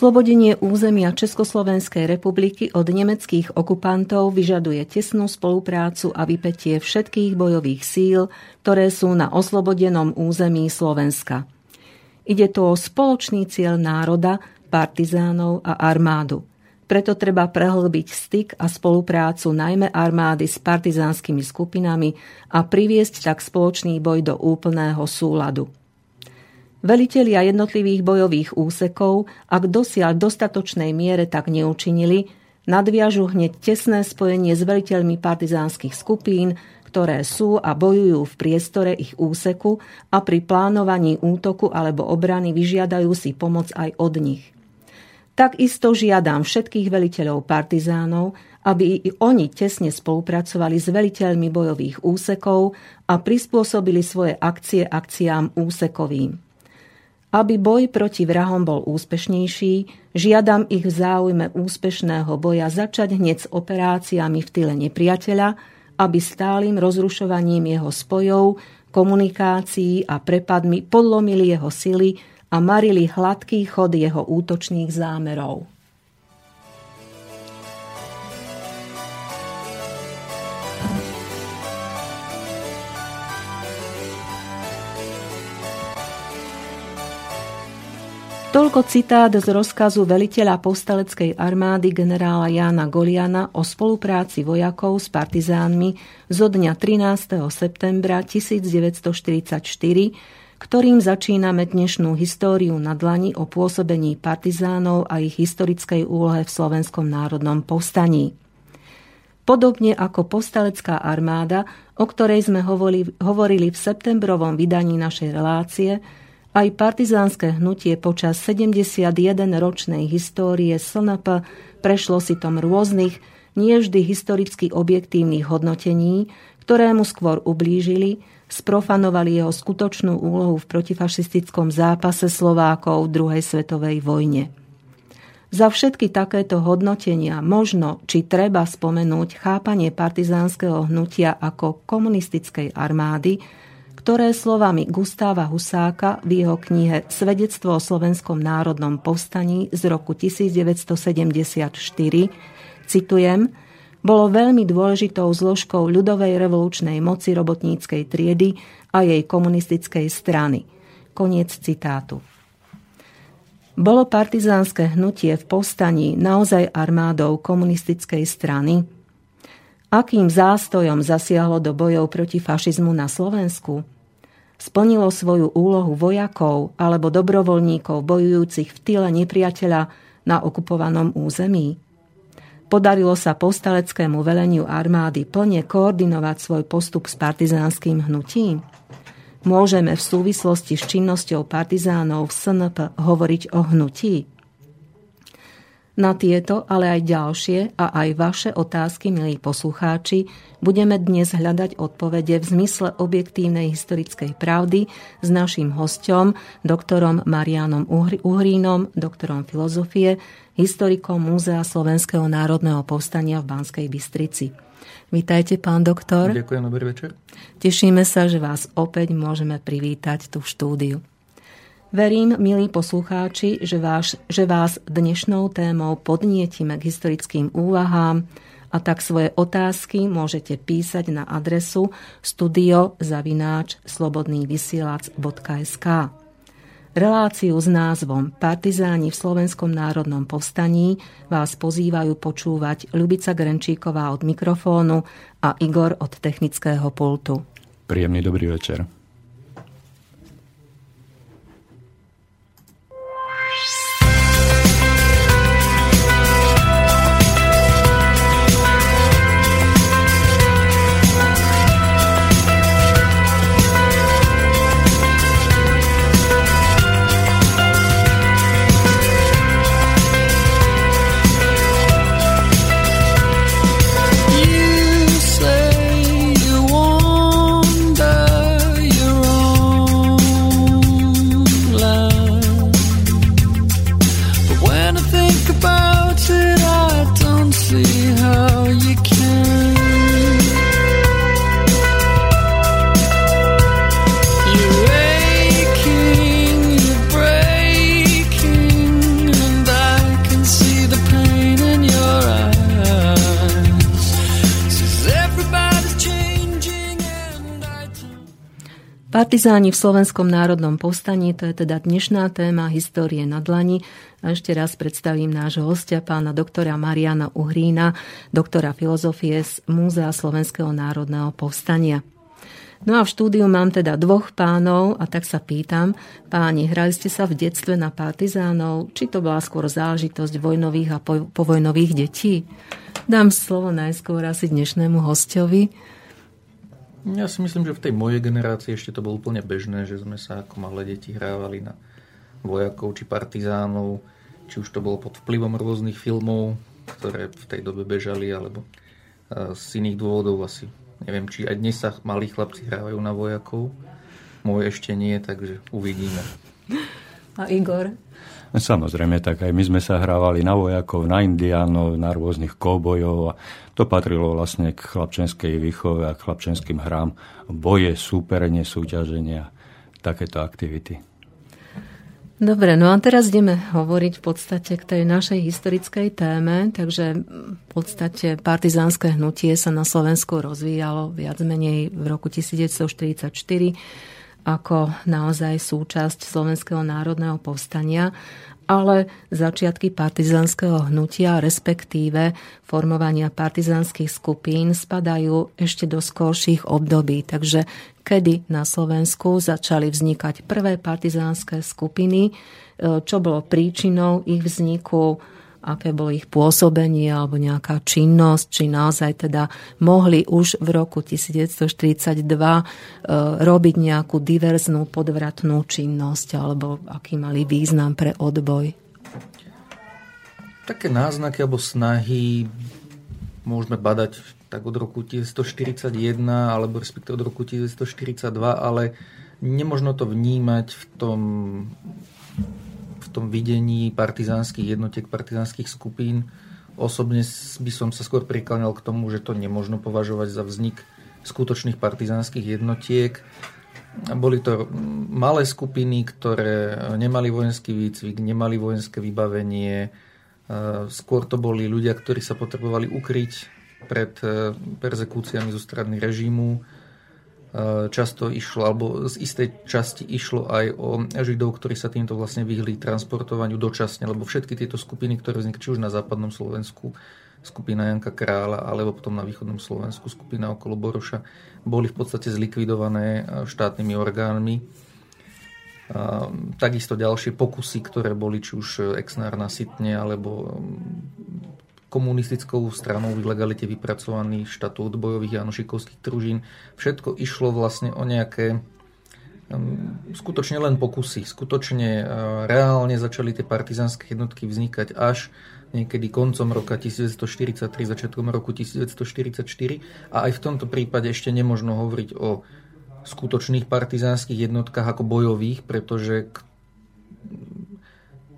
Oslobodenie územia Československej republiky od nemeckých okupantov vyžaduje tesnú spoluprácu a vypetie všetkých bojových síl, ktoré sú na oslobodenom území Slovenska. Ide tu o spoločný cieľ národa, partizánov a armádu. Preto treba prehlbiť styk a spoluprácu najmä armády s partizánskymi skupinami a priviesť tak spoločný boj do úplného súladu. Velitelia jednotlivých bojových úsekov, ak dosiaľ dostatočnej miere tak neučinili, nadviažu hneď tesné spojenie s veliteľmi partizánskych skupín, ktoré sú a bojujú v priestore ich úseku a pri plánovaní útoku alebo obrany vyžiadajú si pomoc aj od nich. Takisto žiadam všetkých veliteľov partizánov, aby i oni tesne spolupracovali s veliteľmi bojových úsekov a prispôsobili svoje akcie akciám úsekovým. Aby boj proti vrahom bol úspešnejší, žiadam ich v záujme úspešného boja začať hneď s operáciami v tyle nepriateľa, aby stálym rozrušovaním jeho spojov, komunikácií a prepadmi podlomili jeho sily a marili hladký chod jeho útočných zámerov. Toľko citát z rozkazu veliteľa povstaleckej armády generála Jána Goliana o spolupráci vojakov s partizánmi zo dňa 13. septembra 1944, ktorým začíname dnešnú históriu na dlani o pôsobení partizánov a ich historickej úlohe v Slovenskom národnom povstaní. Podobne ako povstalecká armáda, o ktorej sme hovorili v septembrovom vydaní našej relácie, aj partizánske hnutie počas 71-ročnej histórie SNP prešlo si tom rôznych, nie vždy historicky objektívnych hodnotení, ktoré mu skôr ublížili, sprofanovali jeho skutočnú úlohu v protifašistickom zápase Slovákov v druhej svetovej vojne. Za všetky takéto hodnotenia možno, či treba spomenúť chápanie partizánskeho hnutia ako komunistickej armády, ktoré slovami Gustáva Husáka v jeho knihe Svedectvo o slovenskom národnom povstaní z roku 1974, citujem, bolo veľmi dôležitou zložkou ľudovej revolučnej moci robotníckej triedy a jej komunistickej strany. Koniec citátu. Bolo partizánske hnutie v povstaní naozaj armádou komunistickej strany? Akým zástojom zasiahlo do bojov proti fašizmu na Slovensku? Splnilo svoju úlohu vojakov alebo dobrovoľníkov bojujúcich v tyle nepriateľa na okupovanom území? Podarilo sa postaleckému veleniu armády plne koordinovať svoj postup s partizánskym hnutím? Môžeme v súvislosti s činnosťou partizánov v SNP hovoriť o hnutí? Na tieto, ale aj ďalšie a aj vaše otázky, milí poslucháči, budeme dnes hľadať odpovede v zmysle objektívnej historickej pravdy s našim hostom, doktorom Marianom Uhrínom, doktorom filozofie, historikom Múzea Slovenského národného povstania v Banskej Bystrici. Vítajte, pán doktor. Ďakujem, dobrý večer. Tešíme sa, že vás opäť môžeme privítať tu v štúdiu. Verím, milí poslucháči, že, váš, že vás dnešnou témou podnietime k historickým úvahám a tak svoje otázky môžete písať na adresu studiozavináč slobodnývysielac.sk Reláciu s názvom Partizáni v Slovenskom národnom povstaní vás pozývajú počúvať Ľubica Grenčíková od mikrofónu a Igor od technického pultu. Príjemný dobrý večer. Partizáni v Slovenskom národnom povstaní, to je teda dnešná téma histórie na dlani. A ešte raz predstavím nášho hostia, pána doktora Mariana Uhrína, doktora filozofie z Múzea Slovenského národného povstania. No a v štúdiu mám teda dvoch pánov a tak sa pýtam, páni, hrali ste sa v detstve na partizánov, či to bola skôr záležitosť vojnových a povojnových detí? Dám slovo najskôr asi dnešnému hostovi. Ja si myslím, že v tej mojej generácii ešte to bolo úplne bežné, že sme sa ako malé deti hrávali na vojakov či partizánov, či už to bolo pod vplyvom rôznych filmov, ktoré v tej dobe bežali, alebo z iných dôvodov asi. Neviem, či aj dnes sa malí chlapci hrávajú na vojakov. Môj ešte nie, takže uvidíme. A Igor? Samozrejme, tak aj my sme sa hrávali na vojakov, na indiánov, na rôznych kobojov a to patrilo vlastne k chlapčenskej výchove a k chlapčenským hrám. Boje, súperenie, súťaženia, takéto aktivity. Dobre, no a teraz ideme hovoriť v podstate k tej našej historickej téme, takže v podstate partizánske hnutie sa na Slovensku rozvíjalo viac menej v roku 1944 ako naozaj súčasť Slovenského národného povstania, ale začiatky partizanského hnutia, respektíve formovania partizanských skupín spadajú ešte do skorších období. Takže kedy na Slovensku začali vznikať prvé partizánske skupiny, e, čo bolo príčinou ich vzniku, aké bolo ich pôsobenie alebo nejaká činnosť, či naozaj teda mohli už v roku 1942 e, robiť nejakú diverznú podvratnú činnosť alebo aký mali význam pre odboj. Také náznaky alebo snahy môžeme badať tak od roku 1941 alebo respektíve od roku 1942, ale nemožno to vnímať v tom tom videní partizánskych jednotiek, partizánskych skupín. Osobne by som sa skôr prikláňal k tomu, že to nemôžno považovať za vznik skutočných partizánskych jednotiek. Boli to malé skupiny, ktoré nemali vojenský výcvik, nemali vojenské vybavenie. Skôr to boli ľudia, ktorí sa potrebovali ukryť pred eh, perzekúciami zo strany režimu často išlo, alebo z istej časti išlo aj o Židov, ktorí sa týmto vlastne vyhli transportovaniu dočasne, lebo všetky tieto skupiny, ktoré vznikli či už na západnom Slovensku, skupina Janka Kráľa, alebo potom na východnom Slovensku skupina okolo Boroša, boli v podstate zlikvidované eh, štátnymi orgánmi. A takisto ďalšie pokusy, ktoré boli či už Exnár na Sitne, alebo komunistickou stranou v legalite vypracovaný štatút bojových janošikovských družín. Všetko išlo vlastne o nejaké um, skutočne len pokusy. Skutočne uh, reálne začali tie partizánske jednotky vznikať až niekedy koncom roka 1943, začiatkom roku 1944 a aj v tomto prípade ešte nemožno hovoriť o skutočných partizánskych jednotkách ako bojových, pretože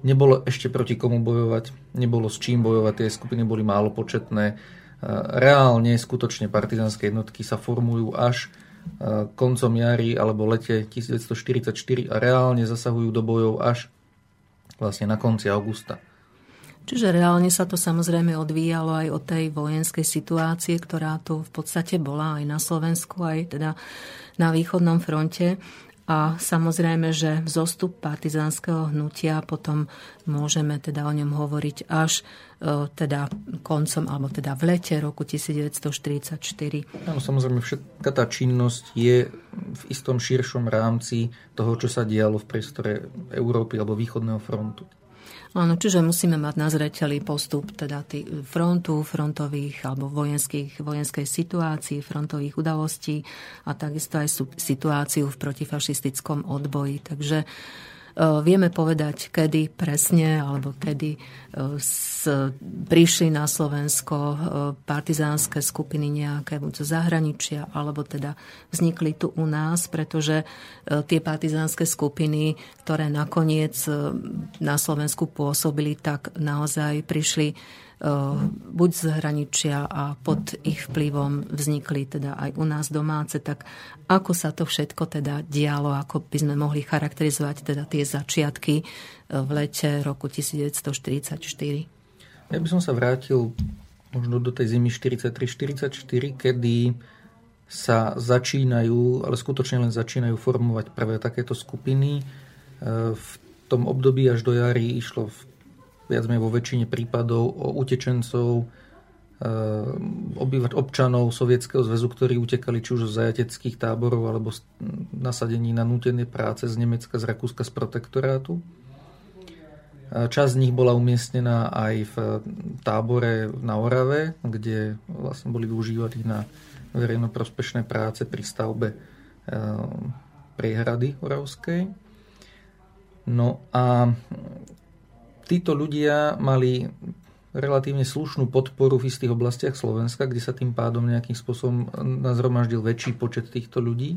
Nebolo ešte proti komu bojovať, nebolo s čím bojovať, tie skupiny boli málo početné. E, reálne, skutočne partizánske jednotky sa formujú až e, koncom jary alebo lete 1944 a reálne zasahujú do bojov až vlastne na konci augusta. Čiže reálne sa to samozrejme odvíjalo aj od tej vojenskej situácie, ktorá tu v podstate bola aj na Slovensku, aj teda na východnom fronte. A samozrejme, že vzostup partizánskeho hnutia potom môžeme teda o ňom hovoriť až e, teda koncom, alebo teda v lete roku 1944. Áno, samozrejme, všetká tá činnosť je v istom širšom rámci toho, čo sa dialo v priestore Európy alebo východného frontu. Áno, čiže musíme mať na zreteli postup teda tý frontu, frontových alebo vojenských, vojenskej situácii, frontových udalostí a takisto aj situáciu v protifašistickom odboji. Takže vieme povedať, kedy presne alebo kedy e, prišli na Slovensko e, partizánske skupiny nejaké buď zo zahraničia, alebo teda vznikli tu u nás, pretože tie partizánske skupiny, ktoré nakoniec na Slovensku pôsobili, tak naozaj prišli Eh, buď z hraničia a pod ich vplyvom vznikli teda aj u nás domáce, tak ako sa to všetko teda dialo, ako by sme mohli charakterizovať teda tie začiatky eh, v lete roku 1944? Ja by som sa vrátil možno do tej zimy 43-44, kedy sa začínajú, ale skutočne len začínajú formovať prvé takéto skupiny. E, v tom období až do jary išlo viac menej vo väčšine prípadov o utečencov, e, obývať občanov Sovietskeho zväzu, ktorí utekali či už z zajateckých táborov alebo nasadení na nútené práce z Nemecka, z Rakúska, z protektorátu. Časť z nich bola umiestnená aj v tábore na Orave, kde vlastne boli využívaní na verejnoprospešné práce pri stavbe priehrady Oravskej. No a títo ľudia mali relatívne slušnú podporu v istých oblastiach Slovenska, kde sa tým pádom nejakým spôsobom nazromaždil väčší počet týchto ľudí.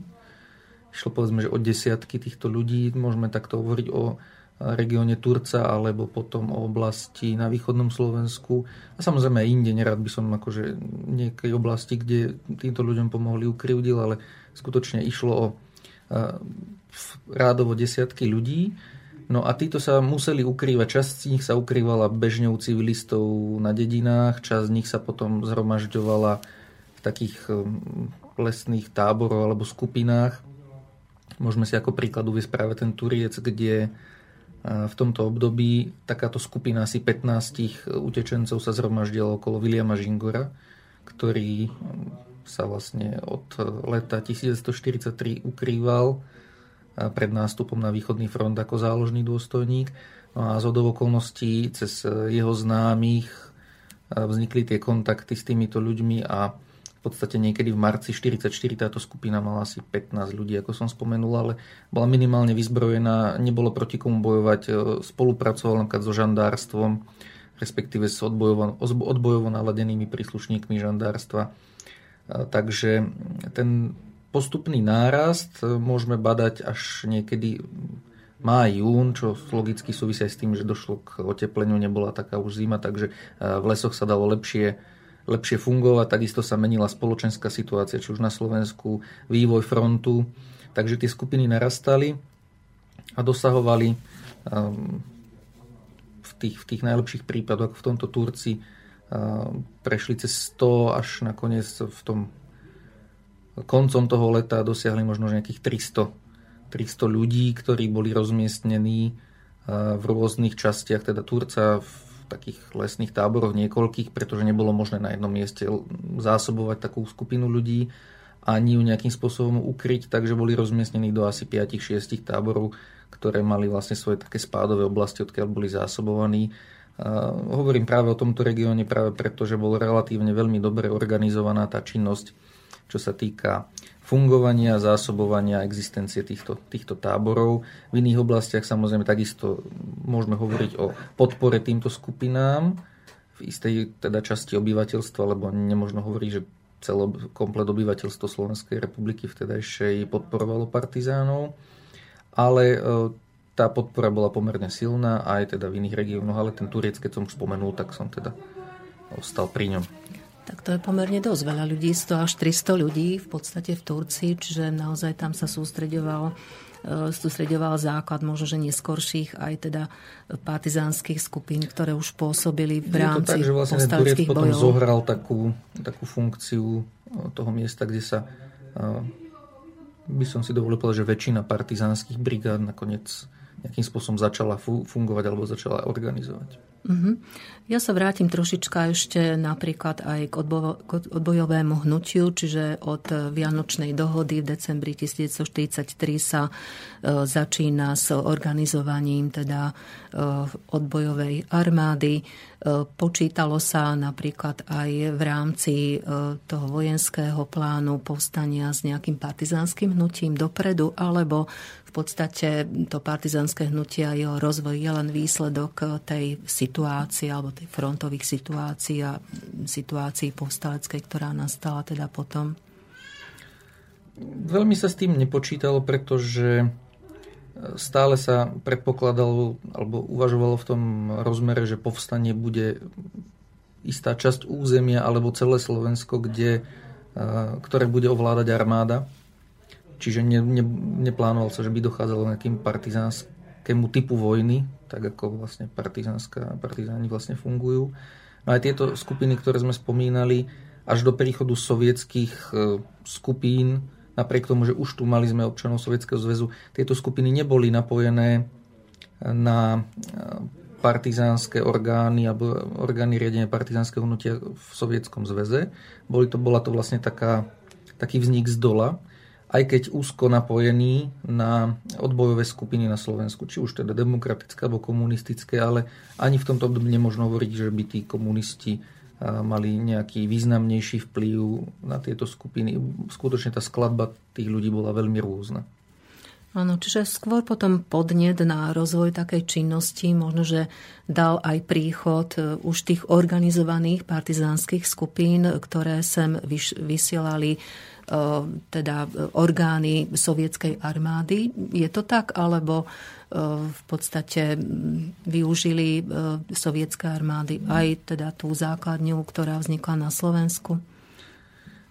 Išlo povedzme, že o desiatky týchto ľudí, môžeme takto hovoriť o regióne Turca alebo potom o oblasti na východnom Slovensku a samozrejme aj inde. Nerad by som akože niekej oblasti, kde týmto ľuďom pomohli ukrivdil, ale skutočne išlo o rádovo desiatky ľudí. No a títo sa museli ukrývať. Časť z nich sa ukrývala bežne u civilistov na dedinách, časť z nich sa potom zhromažďovala v takých lesných táboroch alebo skupinách. Môžeme si ako príklad uvieť práve ten Turiec, kde v tomto období takáto skupina asi 15 utečencov sa zhromaždila okolo Williama Žingora, ktorý sa vlastne od leta 1943 ukrýval pred nástupom na východný front ako záložný dôstojník. No a z okolností cez jeho známych vznikli tie kontakty s týmito ľuďmi a podstate niekedy v marci 44 táto skupina mala asi 15 ľudí, ako som spomenul, ale bola minimálne vyzbrojená, nebolo proti komu bojovať, e, spolupracovala napríklad so žandárstvom, respektíve s odbojovo, odbojovo naladenými príslušníkmi žandárstva. E, takže ten postupný nárast e, môžeme badať až niekedy má jún, čo logicky súvisia s tým, že došlo k otepleniu, nebola taká už zima, takže v lesoch sa dalo lepšie lepšie fungovať. Takisto sa menila spoločenská situácia, či už na Slovensku, vývoj frontu. Takže tie skupiny narastali a dosahovali um, v tých, v tých najlepších prípadoch, v tomto Turci, um, prešli cez 100 až nakoniec v tom koncom toho leta dosiahli možno nejakých 300, 300 ľudí, ktorí boli rozmiestnení uh, v rôznych častiach, teda Turca v takých lesných táboroch niekoľkých, pretože nebolo možné na jednom mieste zásobovať takú skupinu ľudí ani ju nejakým spôsobom ukryť, takže boli rozmiestnení do asi 5-6 táborov, ktoré mali vlastne svoje také spádové oblasti, odkiaľ boli zásobovaní. Uh, hovorím práve o tomto regióne práve preto, že bol relatívne veľmi dobre organizovaná tá činnosť, čo sa týka fungovania, zásobovania existencie týchto, týchto táborov. V iných oblastiach samozrejme takisto môžeme hovoriť o podpore týmto skupinám v istej teda časti obyvateľstva, lebo nemožno hovoriť, že celé komplet obyvateľstvo Slovenskej republiky vtedajšej podporovalo partizánov, ale e, tá podpora bola pomerne silná aj teda v iných regiónoch, ale ten Turec, keď som spomenul, tak som teda ostal pri ňom. Tak to je pomerne dosť veľa ľudí, 100 až 300 ľudí v podstate v Turcii, čiže naozaj tam sa sústreďoval e, sústreďoval základ možno, že neskorších aj teda partizánskych skupín, ktoré už pôsobili v rámci Je to tak, že vlastne Turec potom bojov. zohral takú, takú funkciu e, toho miesta, kde sa e, by som si dovolil povedať, že väčšina partizánskych brigád nakoniec nejakým spôsobom začala fungovať alebo začala organizovať. Uh-huh. Ja sa vrátim trošička ešte napríklad aj k, odbo- k odbojovému hnutiu, čiže od Vianočnej dohody v decembri 1943 sa e, začína s organizovaním teda e, odbojovej armády. E, počítalo sa napríklad aj v rámci e, toho vojenského plánu povstania s nejakým partizánskym hnutím dopredu, alebo podstate to partizánske hnutie a jeho rozvoj je len výsledok tej situácie alebo tej frontových situácií a situácií povstaleckej, ktorá nastala teda potom? Veľmi sa s tým nepočítalo, pretože stále sa predpokladalo alebo uvažovalo v tom rozmere, že povstanie bude istá časť územia alebo celé Slovensko, kde, ktoré bude ovládať armáda. Čiže ne, ne, neplánoval sa, že by dochádzalo nejakým partizánskému typu vojny, tak ako vlastne partizáni vlastne fungujú. No aj tieto skupiny, ktoré sme spomínali, až do príchodu sovietských e, skupín, napriek tomu, že už tu mali sme občanov Sovietskeho zväzu, tieto skupiny neboli napojené na partizánske orgány alebo orgány riadenia partizánskeho hnutia v Sovietskom zväze. Boli to, bola to vlastne taká, taký vznik z dola, aj keď úzko napojený na odbojové skupiny na Slovensku, či už teda demokratické alebo komunistické, ale ani v tomto období nemôžno hovoriť, že by tí komunisti mali nejaký významnejší vplyv na tieto skupiny. Skutočne tá skladba tých ľudí bola veľmi rôzna. Áno, čiže skôr potom podnet na rozvoj takej činnosti, možno, že dal aj príchod e, už tých organizovaných partizánskych skupín, ktoré sem vysielali teda orgány sovietskej armády. Je to tak, alebo e, v podstate využili sovietské armády aj teda tú základňu, ktorá vznikla na Slovensku?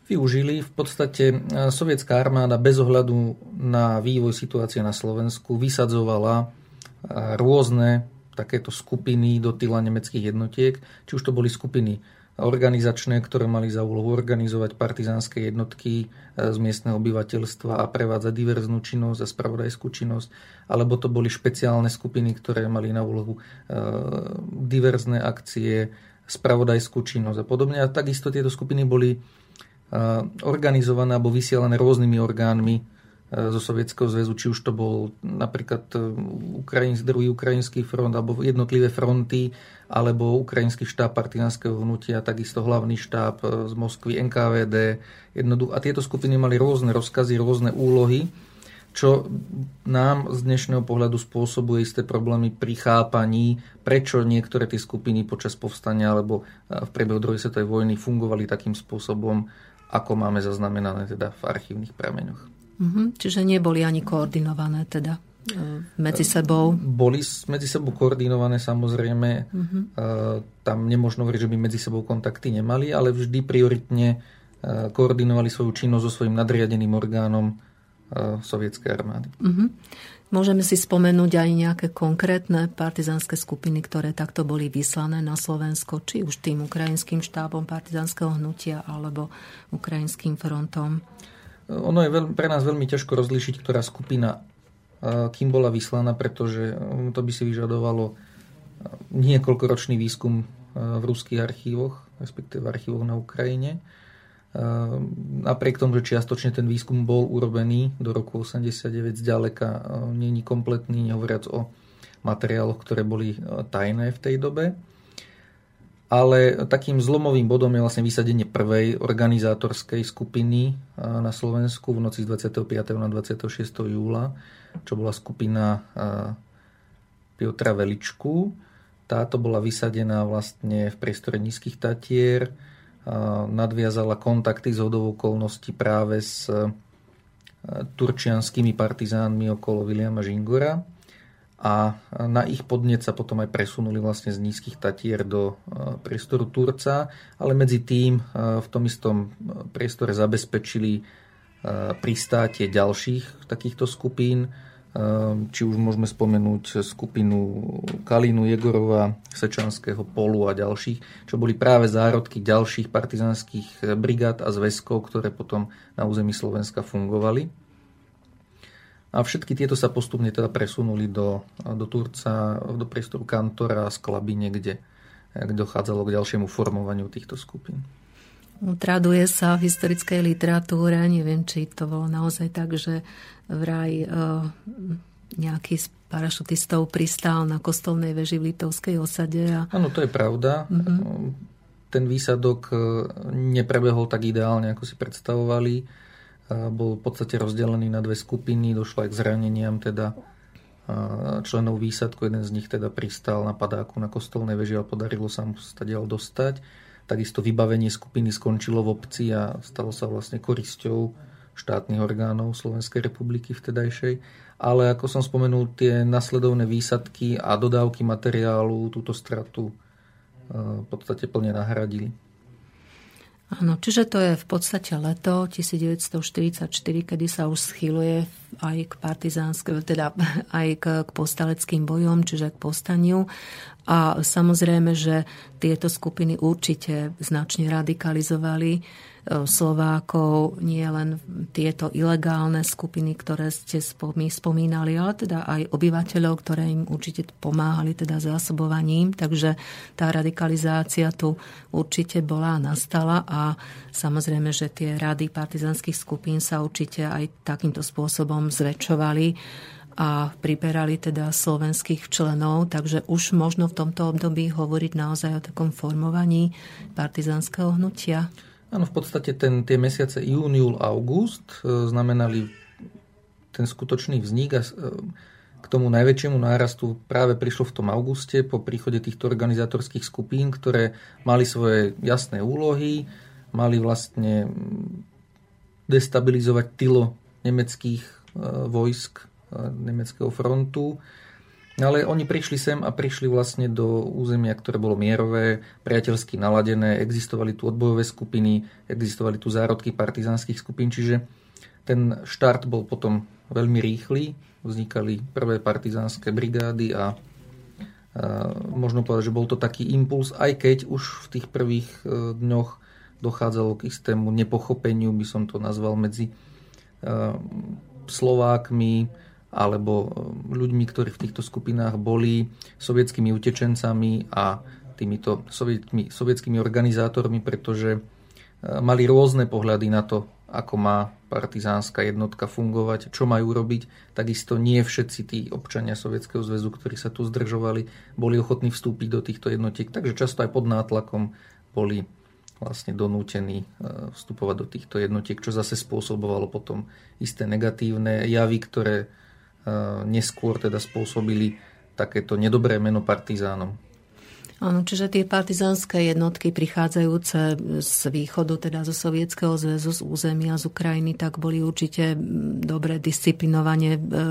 využili. V podstate e, sovietská armáda bez ohľadu na vývoj situácie na Slovensku vysadzovala e, rôzne takéto skupiny do tyla nemeckých jednotiek, či už to boli skupiny organizačné, ktoré mali za úlohu organizovať partizánske jednotky e, z miestneho obyvateľstva a prevádzať diverznú činnosť a spravodajskú činnosť, alebo to boli špeciálne skupiny, ktoré mali na úlohu diverzné akcie, spravodajskú činnosť a podobne. A takisto tieto skupiny boli organizované alebo vysielané rôznymi orgánmi e, zo Sovietskeho zväzu, či už to bol napríklad e, Ukrajin, druhý ukrajinský front alebo jednotlivé fronty, alebo ukrajinský štáb partizánskeho hnutia, takisto hlavný štáb e, z Moskvy, NKVD. Jednoduch, a tieto skupiny mali rôzne rozkazy, rôzne úlohy, čo nám z dnešného pohľadu spôsobuje isté problémy pri chápaní, prečo niektoré tie skupiny počas povstania alebo v priebehu druhej svetovej vojny fungovali takým spôsobom, ako máme zaznamenané teda v archívnych prameňoch. Mm-hmm. Čiže neboli ani koordinované teda e, medzi sebou? Boli medzi sebou koordinované samozrejme. Mm-hmm. Tam nemôžno hovoriť, že by medzi sebou kontakty nemali, ale vždy prioritne e, koordinovali svoju činnosť so svojím nadriadeným orgánom sovietskej armády. Mm-hmm. Môžeme si spomenúť aj nejaké konkrétne partizánske skupiny, ktoré takto boli vyslané na Slovensko, či už tým ukrajinským štábom partizánskeho hnutia alebo ukrajinským frontom. Ono je veľ, pre nás veľmi ťažko rozlíšiť, ktorá skupina kým bola vyslaná, pretože to by si vyžadovalo niekoľkoročný výskum v ruských archívoch, respektíve v archívoch na Ukrajine. Napriek tomu, že čiastočne ten výskum bol urobený do roku 89 zďaleka není kompletný, nehovoriac o materiáloch, ktoré boli tajné v tej dobe. Ale takým zlomovým bodom je vlastne vysadenie prvej organizátorskej skupiny e, na Slovensku v noci z 25. na 26. júla, čo bola skupina e, Piotra Veličku. Táto bola vysadená vlastne v priestore Nízkych Tatier, nadviazala kontakty z hodov okolností práve s turčianskými partizánmi okolo Viliama Žingora a na ich podnet sa potom aj presunuli vlastne z nízkych Tatier do e, priestoru Turca, ale medzi tým e, v tom istom priestore zabezpečili pristátie ďalších takýchto skupín, či už môžeme spomenúť skupinu Kalínu Jegorova, Sečanského polu a ďalších, čo boli práve zárodky ďalších partizánskych brigád a zväzkov, ktoré potom na území Slovenska fungovali. A všetky tieto sa postupne teda presunuli do, do Turca, do priestoru Kantora a Sklaby niekde, kde dochádzalo k ďalšiemu formovaniu týchto skupín. Traduje sa v historickej literatúre, neviem, či to bolo naozaj tak, že vraj uh, nejaký z parašutistov pristál na kostolnej veži v Litovskej osade. A... Áno, to je pravda. Uh-huh. Ten výsadok e, neprebehol tak ideálne, ako si predstavovali. Bol v podstate rozdelený na dve skupiny, došlo aj k zraneniam teda členov výsadku. Jeden z nich teda pristal na padáku na kostolnej veži a podarilo sa mu stadiaľ dostať. Takisto vybavenie skupiny skončilo v obci a stalo sa vlastne korisťou štátnych orgánov Slovenskej republiky vtedajšej. Ale ako som spomenul, tie nasledovné výsadky a dodávky materiálu túto stratu v podstate plne nahradili. Áno, čiže to je v podstate leto 1944, kedy sa už schyluje aj k partizánske, teda aj k, k postaleckým bojom, čiže k postaniu. A samozrejme, že tieto skupiny určite značne radikalizovali Slovákov, nie len tieto ilegálne skupiny, ktoré ste spomínali, ale teda aj obyvateľov, ktoré im určite pomáhali teda zásobovaním. Takže tá radikalizácia tu určite bola a nastala a samozrejme, že tie rady partizanských skupín sa určite aj takýmto spôsobom zväčšovali a priberali teda slovenských členov, takže už možno v tomto období hovoriť naozaj o takom formovaní partizánskeho hnutia. Áno, v podstate ten, tie mesiace jún, júl, august e, znamenali ten skutočný vznik a e, k tomu najväčšiemu nárastu práve prišlo v tom auguste po príchode týchto organizátorských skupín, ktoré mali svoje jasné úlohy, mali vlastne destabilizovať tylo nemeckých e, vojsk nemeckého frontu ale oni prišli sem a prišli vlastne do územia, ktoré bolo mierové, priateľsky naladené, existovali tu odbojové skupiny, existovali tu zárodky partizánskych skupín, čiže ten štart bol potom veľmi rýchly, vznikali prvé partizánske brigády a, a možno povedať, že bol to taký impuls, aj keď už v tých prvých e, dňoch dochádzalo k istému nepochopeniu, by som to nazval, medzi e, Slovákmi, alebo e, ľuďmi, ktorí v týchto skupinách boli sovietskými utečencami a týmito sovietmi, sovietskými organizátormi, pretože e, mali rôzne pohľady na to, ako má partizánska jednotka fungovať, čo majú robiť. Takisto nie všetci tí občania Sovietskeho zväzu, ktorí sa tu zdržovali, boli ochotní vstúpiť do týchto jednotiek, takže často aj pod nátlakom boli vlastne donútení e, vstupovať do týchto jednotiek, čo zase spôsobovalo potom isté negatívne javy, ktoré neskôr teda spôsobili takéto nedobré meno partizánom. Áno, čiže tie partizánske jednotky prichádzajúce z východu, teda zo Sovietskeho zväzu, z územia, z Ukrajiny, tak boli určite dobre disciplinovane e, e,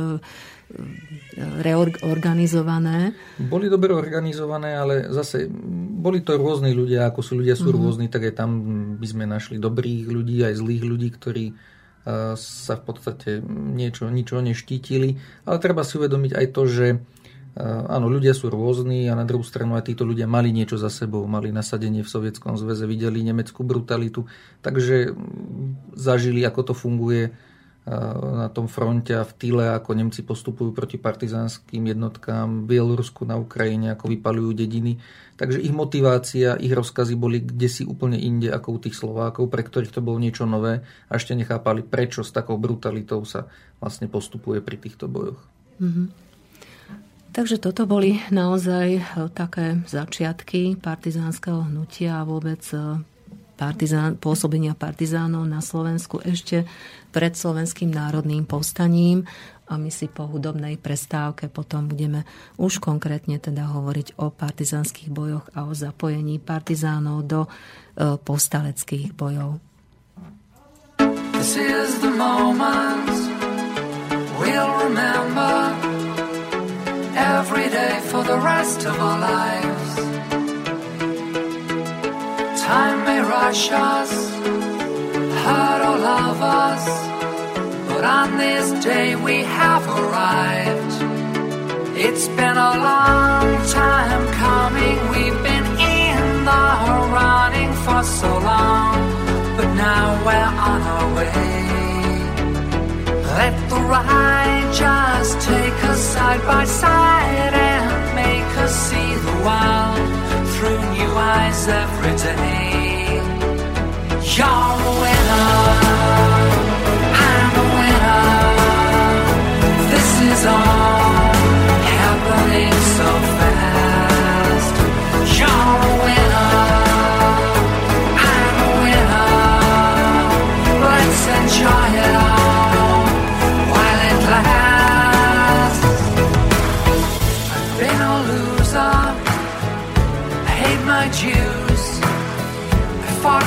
reorganizované. Boli dobre organizované, ale zase boli to rôzni ľudia, ako sú ľudia sú mm-hmm. rôzni, tak aj tam by sme našli dobrých ľudí, aj zlých ľudí, ktorí sa v podstate niečo, ničo neštítili. Ale treba si uvedomiť aj to, že áno, ľudia sú rôzni a na druhú stranu aj títo ľudia mali niečo za sebou, mali nasadenie v Sovietskom zväze, videli nemeckú brutalitu, takže zažili, ako to funguje na tom fronte a v tyle, ako Nemci postupujú proti partizánskym jednotkám v Bielorusku, na Ukrajine, ako vypalujú dediny. Takže ich motivácia, ich rozkazy boli kde si úplne inde ako u tých Slovákov, pre ktorých to bolo niečo nové a ešte nechápali, prečo s takou brutalitou sa vlastne postupuje pri týchto bojoch. Mm-hmm. Takže toto boli naozaj e, také začiatky partizánskeho hnutia a vôbec e, partizán, pôsobenia partizánov na Slovensku ešte pred Slovenským národným povstaním a my si po hudobnej prestávke potom budeme už konkrétne teda hovoriť o partizánskych bojoch a o zapojení partizánov do e, povstaleckých bojov. This is the moment we'll remember every day for the rest of our lives. Time may rush us, hurt or love us, but on this day we have arrived. It's been a long time coming, we've been in the running for so long, but now we're on our way. Let the ride just take us side by side and make us see the world through new eyes every day. You're a winner,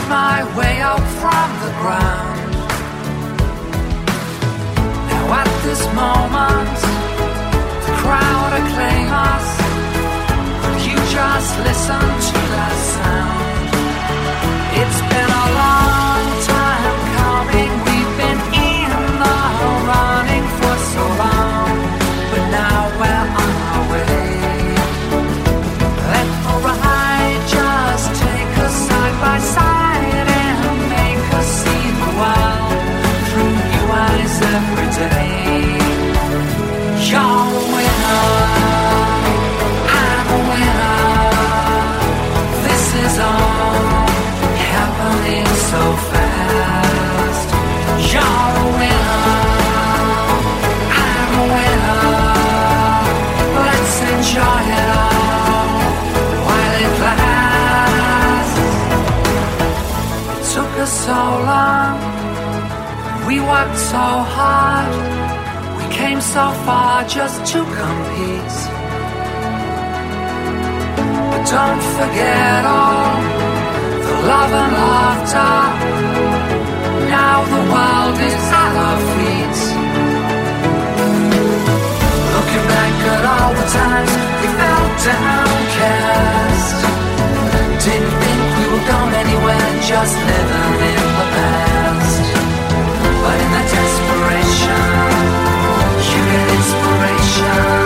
my way up from the ground. Now at this moment, the crowd acclaim us. You just listen to We worked so hard. We came so far just to compete. But don't forget all the love and laughter. Now the world is at our feet. Looking back at all the times we felt downcast. Didn't think we were going anywhere, just living in the past. But in that desperation? you get inspiration.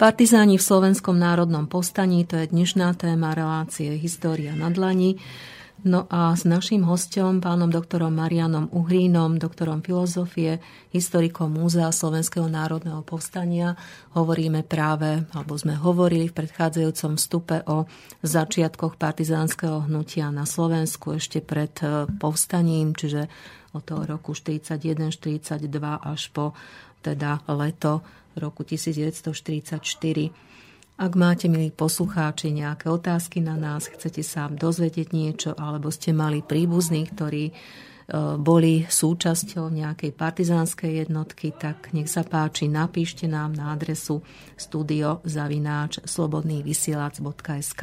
Partizáni v Slovenskom národnom povstaní, to je dnešná téma relácie História na dlani. No a s naším hostom, pánom doktorom Marianom Uhrínom, doktorom filozofie, historikom Múzea Slovenského národného povstania, hovoríme práve, alebo sme hovorili v predchádzajúcom vstupe o začiatkoch partizánskeho hnutia na Slovensku ešte pred e, povstaním, čiže od toho roku 41-42 až po teda leto roku 1944. Ak máte, milí poslucháči, nejaké otázky na nás, chcete sa dozvedieť niečo, alebo ste mali príbuzných, ktorí e, boli súčasťou nejakej partizánskej jednotky, tak nech sa páči, napíšte nám na adresu studiozavináč slobodnývysielac.sk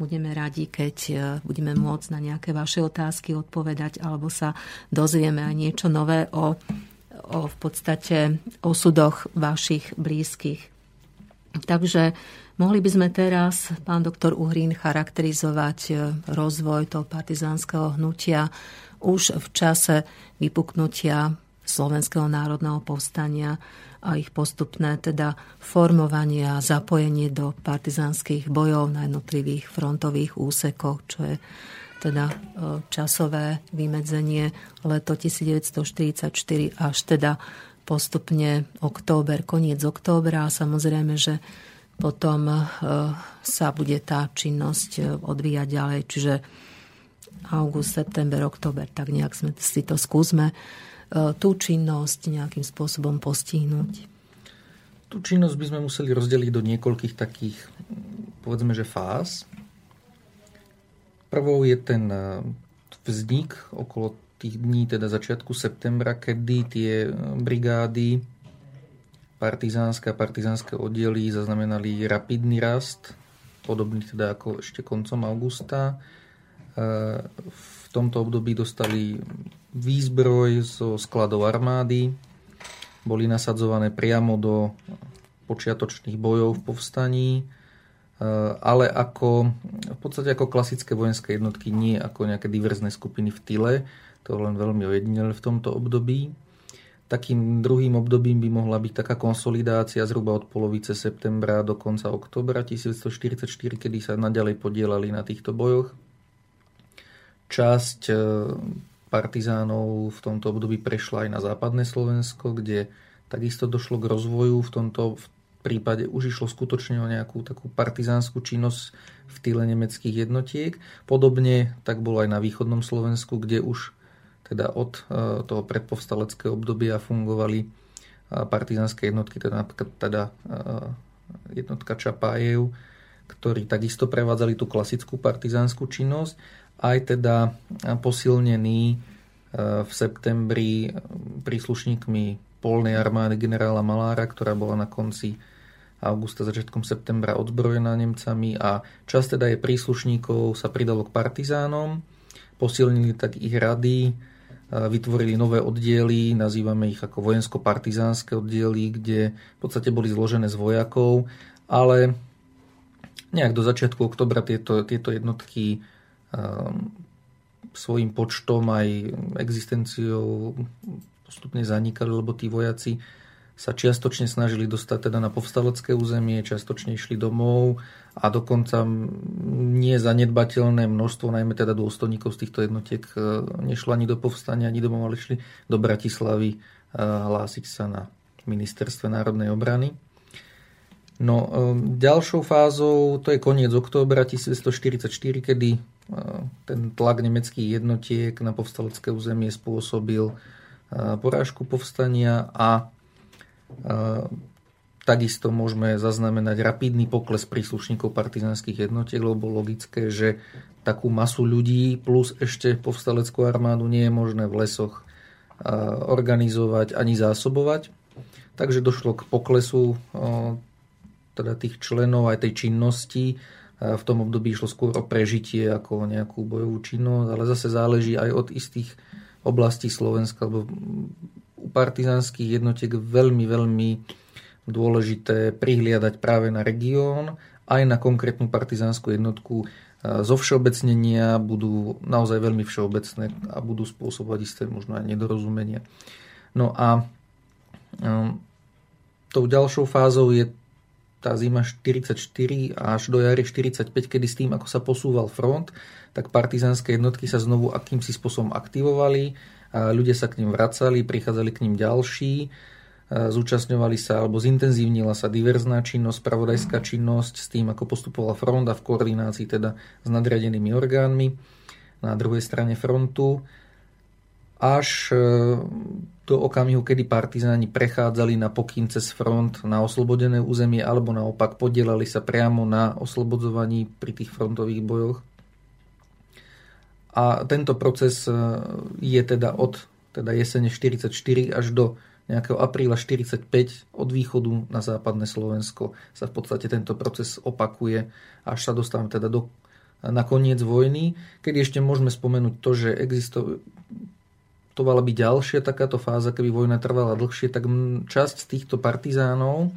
Budeme radi, keď e, budeme môcť na nejaké vaše otázky odpovedať, alebo sa dozvieme aj niečo nové o o v podstate osudoch vašich blízkych. Takže mohli by sme teraz, pán doktor Uhrín, charakterizovať e, rozvoj toho partizánskeho hnutia už v čase vypuknutia Slovenského národného povstania a ich postupné teda formovanie a zapojenie do partizánskych bojov na jednotlivých frontových úsekoch, čo je teda e, časové vymedzenie leto 1944 až teda postupne október, koniec októbra a samozrejme, že potom e, sa bude tá činnosť e, odvíjať ďalej, čiže august, september, október, tak nejak sme si to skúsme tú činnosť nejakým spôsobom postihnúť. Tú činnosť by sme museli rozdeliť do niekoľkých takých, povedzme, že fáz. Prvou je ten e, vznik okolo tých dní, teda začiatku septembra, kedy tie e, brigády partizánske a partizánske oddiely zaznamenali rapidný rast, podobný teda ako ešte koncom augusta. E, v tomto období dostali výzbroj zo skladov armády, boli nasadzované priamo do počiatočných bojov v povstaní Eh, ale ako, v podstate ako klasické vojenské jednotky, nie ako nejaké diverzné skupiny v tyle. To len veľmi ojedinele v tomto období. Takým druhým obdobím by mohla byť taká konsolidácia zhruba od polovice septembra do konca oktobra 1944, kedy sa nadalej podielali na týchto bojoch. Časť eh, partizánov v tomto období prešla aj na západné Slovensko, kde takisto došlo k rozvoju v tomto, v prípade už išlo skutočne o nejakú takú partizánsku činnosť v tyle nemeckých jednotiek. Podobne tak bolo aj na východnom Slovensku, kde už teda od e, toho predpovstaleckého obdobia fungovali e, partizánske jednotky, teda napríklad teda e, jednotka Čapájev, ktorí takisto prevádzali tú klasickú partizánsku činnosť, aj teda posilnení v septembri príslušníkmi polnej armády generála Malára, ktorá bola na konci augusta, začiatkom septembra odzbrojená Nemcami a čas teda je príslušníkov sa pridalo k partizánom, posilnili tak ich rady, vytvorili nové oddiely, nazývame ich ako vojensko-partizánske oddiely, kde v podstate boli zložené z vojakov, ale nejak do začiatku oktobra tieto, tieto jednotky um, svojim počtom aj existenciou postupne zanikali, lebo tí vojaci sa čiastočne snažili dostať teda na povstalecké územie, čiastočne išli domov a dokonca nie zanedbateľné množstvo, najmä teda dôstojníkov z týchto jednotiek e, nešlo ani do povstania, ani domov, ale išli do Bratislavy e, hlásiť sa na ministerstve národnej obrany. No, e, ďalšou fázou, to je koniec októbra 1944, kedy ten tlak nemeckých jednotiek na povstalecké územie spôsobil porážku povstania a Takisto môžeme zaznamenať rapidný pokles príslušníkov partizánskych jednotiek, lebo logické, že takú masu ľudí plus ešte povstaleckú armádu nie je možné v lesoch organizovať ani zásobovať. Takže došlo k poklesu teda tých členov aj tej činnosti. V tom období išlo skôr o prežitie ako o nejakú bojovú činnosť, ale zase záleží aj od istých oblastí Slovenska, lebo u partizánskych jednotiek veľmi, veľmi dôležité prihliadať práve na región, aj na konkrétnu partizánsku jednotku. Zo všeobecnenia budú naozaj veľmi všeobecné a budú spôsobovať isté možno aj nedorozumenia. No a um, tou ďalšou fázou je tá zima 44 až do jary 45, kedy s tým, ako sa posúval front, tak partizánske jednotky sa znovu akýmsi spôsobom aktivovali ľudia sa k ním vracali, prichádzali k ním ďalší, zúčastňovali sa alebo zintenzívnila sa diverzná činnosť, spravodajská činnosť s tým, ako postupovala front a v koordinácii teda s nadriadenými orgánmi na druhej strane frontu až e, do okamihu, kedy partizáni prechádzali na pokyn cez front na oslobodené územie alebo naopak podielali sa priamo na oslobodzovaní pri tých frontových bojoch. A tento proces e, je teda od teda jesene 44 až do nejakého apríla 45 od východu na západné Slovensko sa v podstate tento proces opakuje, až sa dostávame teda do, na koniec vojny, kedy ešte môžeme spomenúť to, že existovala by ďalšia takáto fáza, keby vojna trvala dlhšie, tak časť z týchto partizánov,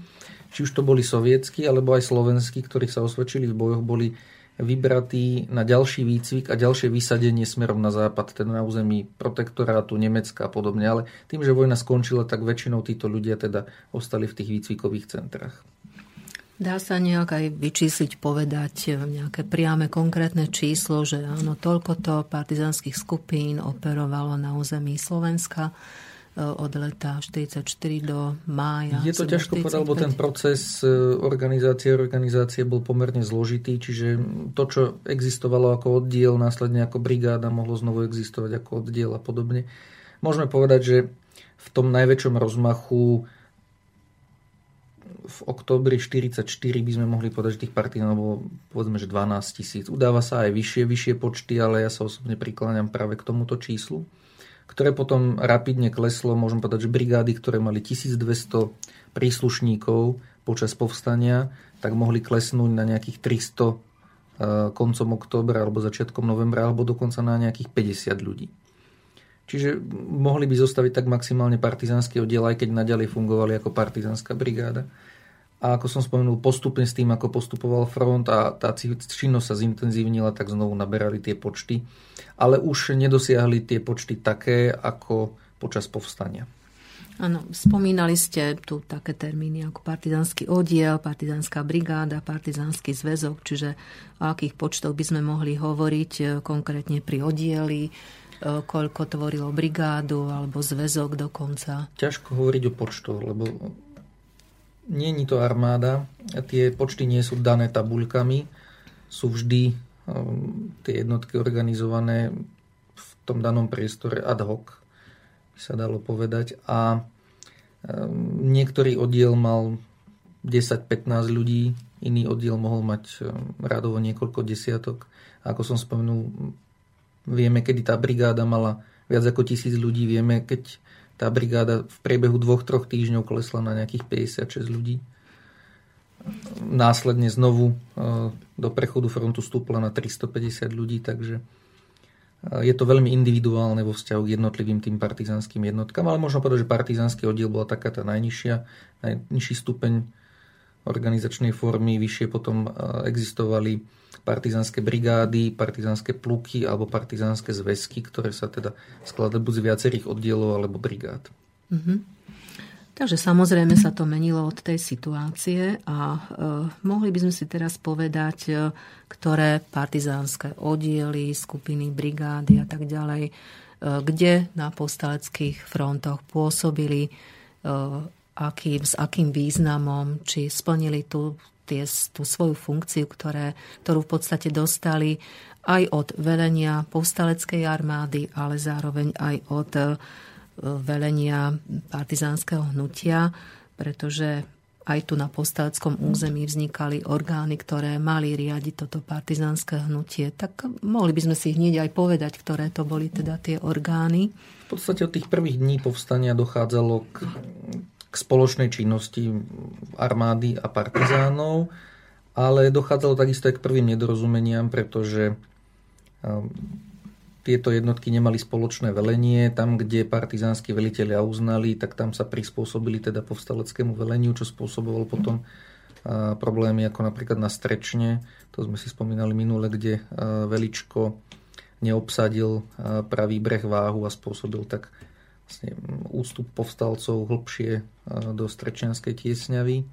či už to boli sovietskí alebo aj slovenskí, ktorí sa osvedčili v bojoch, boli vybratý na ďalší výcvik a ďalšie vysadenie smerom na západ, teda na území protektorátu Nemecka a podobne. Ale tým, že vojna skončila, tak väčšinou títo ľudia teda ostali v tých výcvikových centrách. Dá sa nejak aj vyčísliť, povedať nejaké priame konkrétne číslo, že áno, toľkoto partizánskych skupín operovalo na území Slovenska od leta 44 do mája. Je to ťažko povedať, lebo ten proces eh, organizácie organizácie bol pomerne zložitý, čiže to, čo existovalo ako oddiel, následne ako brigáda, mohlo znovu existovať ako oddiel a podobne. Môžeme povedať, že v tom najväčšom rozmachu v oktobri 44 by sme mohli povedať, že tých partizánov bolo povedzme, že 12 tisíc. Udáva sa aj vyššie, vyššie počty, ale ja sa osobne prikláňam práve k tomuto číslu ktoré potom rapidne kleslo, môžem povedať, že brigády, ktoré mali 1200 príslušníkov počas povstania, tak mohli klesnúť na nejakých 300 e, koncom októbra alebo začiatkom novembra, alebo dokonca na nejakých 50 ľudí. Čiže mohli by zostaviť tak maximálne partizánsky oddiel, aj keď naďalej fungovali ako partizánska brigáda. A ako som spomenul, postupne s tým, ako postupoval front a tá činnosť sa zintenzívnila, tak znovu naberali tie počty. Ale už nedosiahli tie počty také, ako počas povstania. Áno, spomínali ste tu také termíny ako partizánsky oddiel, partizánska brigáda, partizánsky zväzok, čiže o akých počtoch by sme mohli hovoriť e, konkrétne pri oddieli, e, koľko tvorilo brigádu alebo zväzok dokonca? Ťažko hovoriť o počtoch, lebo je to armáda, tie počty nie sú dané tabuľkami, sú vždy um, tie jednotky organizované v tom danom priestore ad hoc, by sa dalo povedať. A um, niektorý oddiel mal 10-15 ľudí, iný oddiel mohol mať um, radovo niekoľko desiatok. A ako som spomenul, vieme, kedy tá brigáda mala viac ako tisíc ľudí, vieme, keď tá brigáda v priebehu dvoch, troch týždňov klesla na nejakých 56 ľudí. Následne znovu do prechodu frontu stúpla na 350 ľudí, takže je to veľmi individuálne vo vzťahu k jednotlivým tým partizánskym jednotkám, ale možno povedať, že partizánsky oddiel bola taká tá najnižšia, najnižší stupeň organizačnej formy, vyššie potom existovali partizánske brigády, partizánske pluky alebo partizánske zväzky, ktoré sa teda skladajú buď z viacerých oddielov alebo brigád. Mm-hmm. Takže samozrejme sa to menilo od tej situácie a e, mohli by sme si teraz povedať, e, ktoré partizánske oddiely, skupiny, brigády a tak ďalej, e, kde na postaleckých frontoch pôsobili, e, akým, s akým významom, či splnili tú, tie, tú svoju funkciu, ktoré, ktorú v podstate dostali aj od velenia povstaleckej armády, ale zároveň aj od velenia partizánskeho hnutia, pretože aj tu na postaveckom území vznikali orgány, ktoré mali riadiť toto partizánske hnutie. Tak mohli by sme si hneď aj povedať, ktoré to boli teda tie orgány. V podstate od tých prvých dní povstania dochádzalo k spoločnej činnosti armády a partizánov, ale dochádzalo takisto aj k prvým nedorozumeniam, pretože tieto jednotky nemali spoločné velenie. Tam, kde partizánsky veliteľia uznali, tak tam sa prispôsobili teda povstaleckému veleniu, čo spôsobovalo potom problémy ako napríklad na Strečne. To sme si spomínali minule, kde Veličko neobsadil pravý breh váhu a spôsobil tak vlastne ústup povstalcov hlbšie do Strečenskej tiesňavy.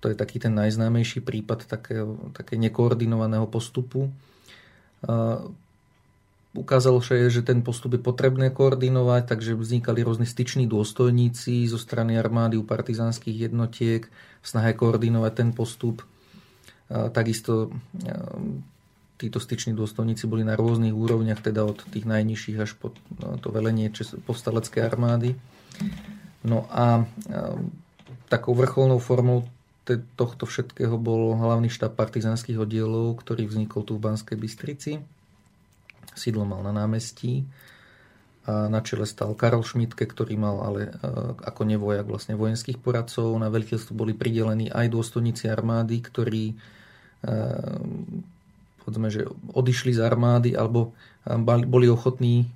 To je taký ten najznámejší prípad také, také nekoordinovaného postupu. Ukázalo sa, že ten postup je potrebné koordinovať, takže vznikali rôzne styční dôstojníci zo strany armády u partizánskych jednotiek v snahe koordinovať ten postup. Takisto títo styční dôstojníci boli na rôznych úrovniach, teda od tých najnižších až po no, to velenie povstaleckej armády. No a takou vrcholnou formou tohto všetkého bol hlavný štáb partizánskych oddielov, ktorý vznikol tu v Banskej Bystrici sídlo mal na námestí. A na čele stal Karol Šmitke, ktorý mal ale e, ako nevojak vlastne vojenských poradcov. Na veľiteľstvo boli pridelení aj dôstojníci armády, ktorí e, povedzme, že odišli z armády alebo e, boli ochotní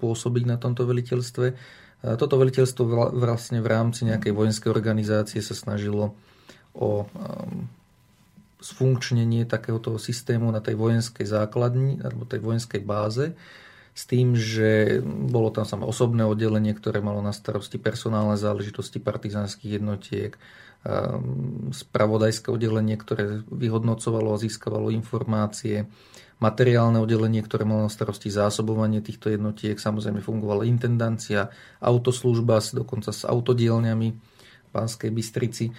pôsobiť na tomto veliteľstve. Toto veliteľstvo vlastne v rámci nejakej vojenskej organizácie sa snažilo o sfunkčnenie takéhoto systému na tej vojenskej základni alebo tej vojenskej báze s tým, že bolo tam samé osobné oddelenie, ktoré malo na starosti personálne záležitosti partizánskych jednotiek, spravodajské oddelenie, ktoré vyhodnocovalo a získavalo informácie, materiálne oddelenie, ktoré malo na starosti zásobovanie týchto jednotiek, samozrejme fungovala intendancia, autoslužba, dokonca s autodielňami v Pánskej Bystrici.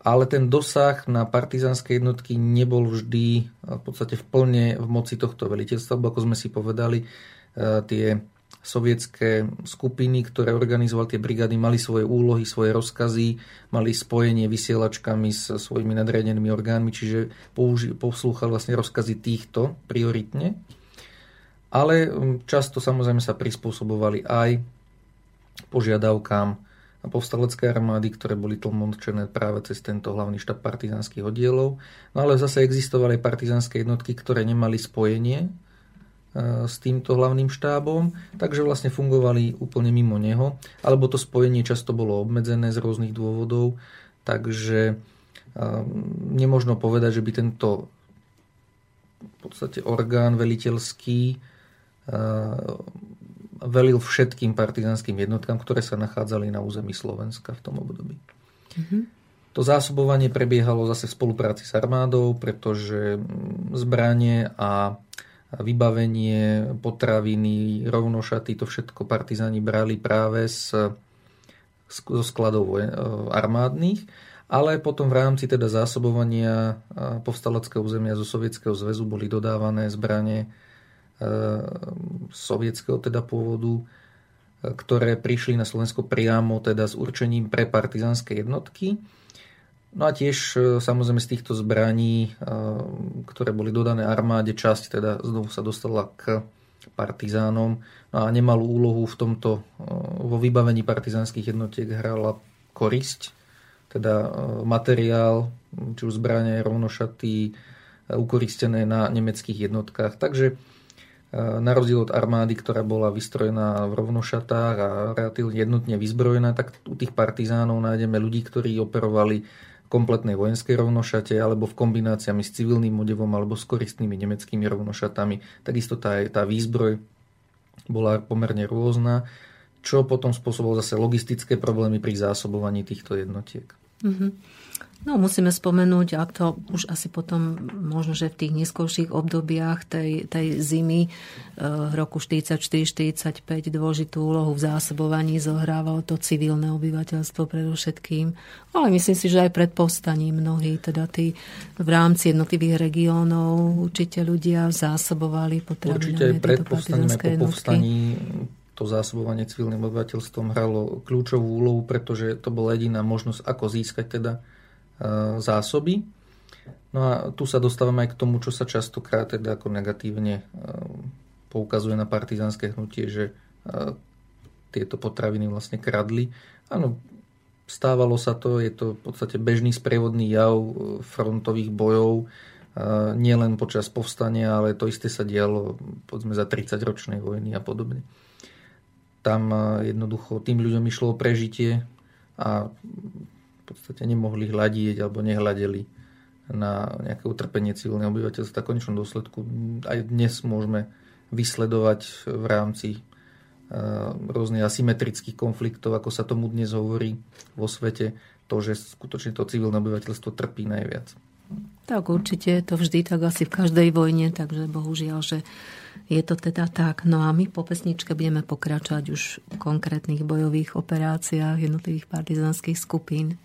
Ale ten dosah na partizánske jednotky nebol vždy v podstate v plne v moci tohto veliteľstva, lebo ako sme si povedali, e, tie sovietské skupiny, ktoré organizovali tie brigády, mali svoje úlohy, svoje rozkazy, mali spojenie vysielačkami s svojimi nadriadenými orgánmi, čiže použi- poslúchali vlastne rozkazy týchto prioritne. Ale často samozrejme sa prispôsobovali aj požiadavkám povstalecké armády, ktoré boli tlmočené práve cez tento hlavný štáb partizánskych oddielov. No ale zase existovali aj partizánske jednotky, ktoré nemali spojenie s týmto hlavným štábom, takže vlastne fungovali úplne mimo neho, alebo to spojenie často bolo obmedzené z rôznych dôvodov, takže e, nemožno povedať, že by tento v podstate orgán veliteľský e, velil všetkým partizánskym jednotkám, ktoré sa nachádzali na území Slovenska v tom období. Mm-hmm. To zásobovanie prebiehalo zase v spolupráci s armádou, pretože mm, zbranie a vybavenie, potraviny, rovnošaty, to všetko partizáni brali práve z, zo skladov e, armádnych, ale potom v rámci teda zásobovania povstaleckého územia zo Sovietskeho zväzu boli dodávané zbranie E, sovietského teda pôvodu, ktoré prišli na Slovensko priamo teda s určením pre partizánske jednotky. No a tiež e, samozrejme z týchto zbraní, ktoré boli dodané armáde, časť teda znovu sa dostala k partizánom no a nemalú úlohu v tomto, vo vybavení partizánskych jednotiek hrala korisť, teda materiál, či už zbranie, rovnošaty, ukoristené na nemeckých jednotkách. Takže na rozdiel od armády, ktorá bola vystrojená v rovnošatách a relatívne jednotne vyzbrojená, tak u tých partizánov nájdeme ľudí, ktorí operovali kompletnej vojenskej rovnošate alebo v kombináciami s civilným odevom alebo s koristnými nemeckými rovnošatami. Takisto tá, tá výzbroj bola pomerne rôzna, čo potom spôsobilo zase logistické problémy pri zásobovaní týchto jednotiek. Mm-hmm. No musíme spomenúť, a to už asi potom možno, že v tých neskôrších obdobiach tej, tej zimy eh, roku 44-45 dôležitú úlohu v zásobovaní zohrávalo to civilné obyvateľstvo predovšetkým. Ale myslím si, že aj pred povstaním mnohí, teda tí v rámci jednotlivých regiónov určite ľudia zásobovali potravinami. Určite aj pred povstaním, aj po povstaní to zásobovanie civilným obyvateľstvom hralo kľúčovú úlohu, pretože to bola jediná možnosť, ako získať teda zásoby. No a tu sa dostávame aj k tomu, čo sa častokrát teda ako negatívne e, poukazuje na partizánske hnutie, že e, tieto potraviny vlastne kradli. Áno, stávalo sa to, je to v podstate bežný sprievodný jav frontových bojov, nielen počas povstania, ale to isté sa dialo povedzme za 30 ročnej vojny a podobne. Tam jednoducho tým ľuďom išlo o prežitie a podstate nemohli hľadieť alebo nehľadeli na nejaké utrpenie civilného obyvateľstva. V konečnom dôsledku aj dnes môžeme vysledovať v rámci e, rôznych asymetrických konfliktov, ako sa tomu dnes hovorí vo svete, to, že skutočne to civilné obyvateľstvo trpí najviac. Tak určite je to vždy tak asi v každej vojne, takže bohužiaľ, že je to teda tak. No a my po pesničke budeme pokračovať už v konkrétnych bojových operáciách jednotlivých partizánskych skupín.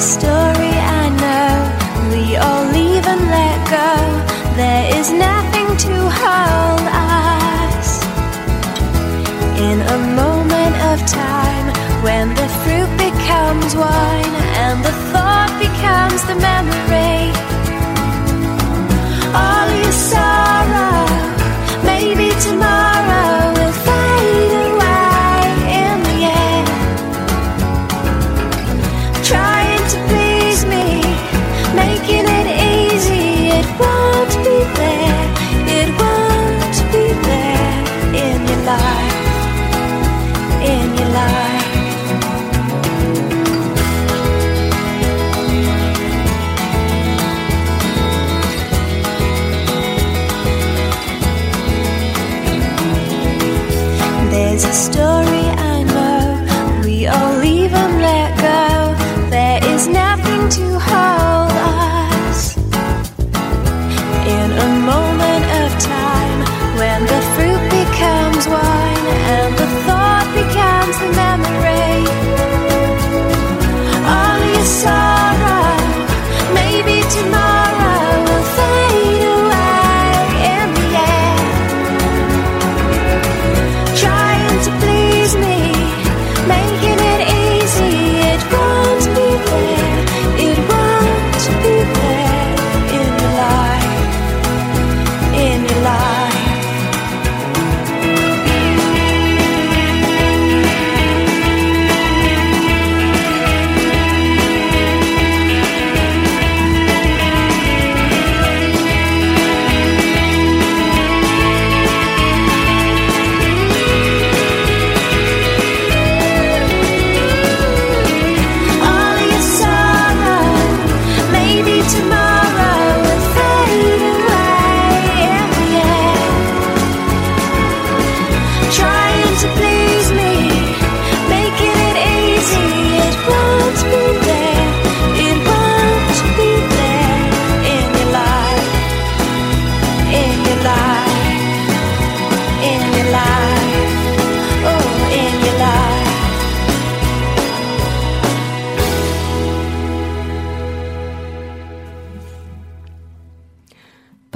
A story I know. We all leave and let go. There is nothing to hold us. In a moment of time, when the fruit becomes wine and the thought becomes the memory.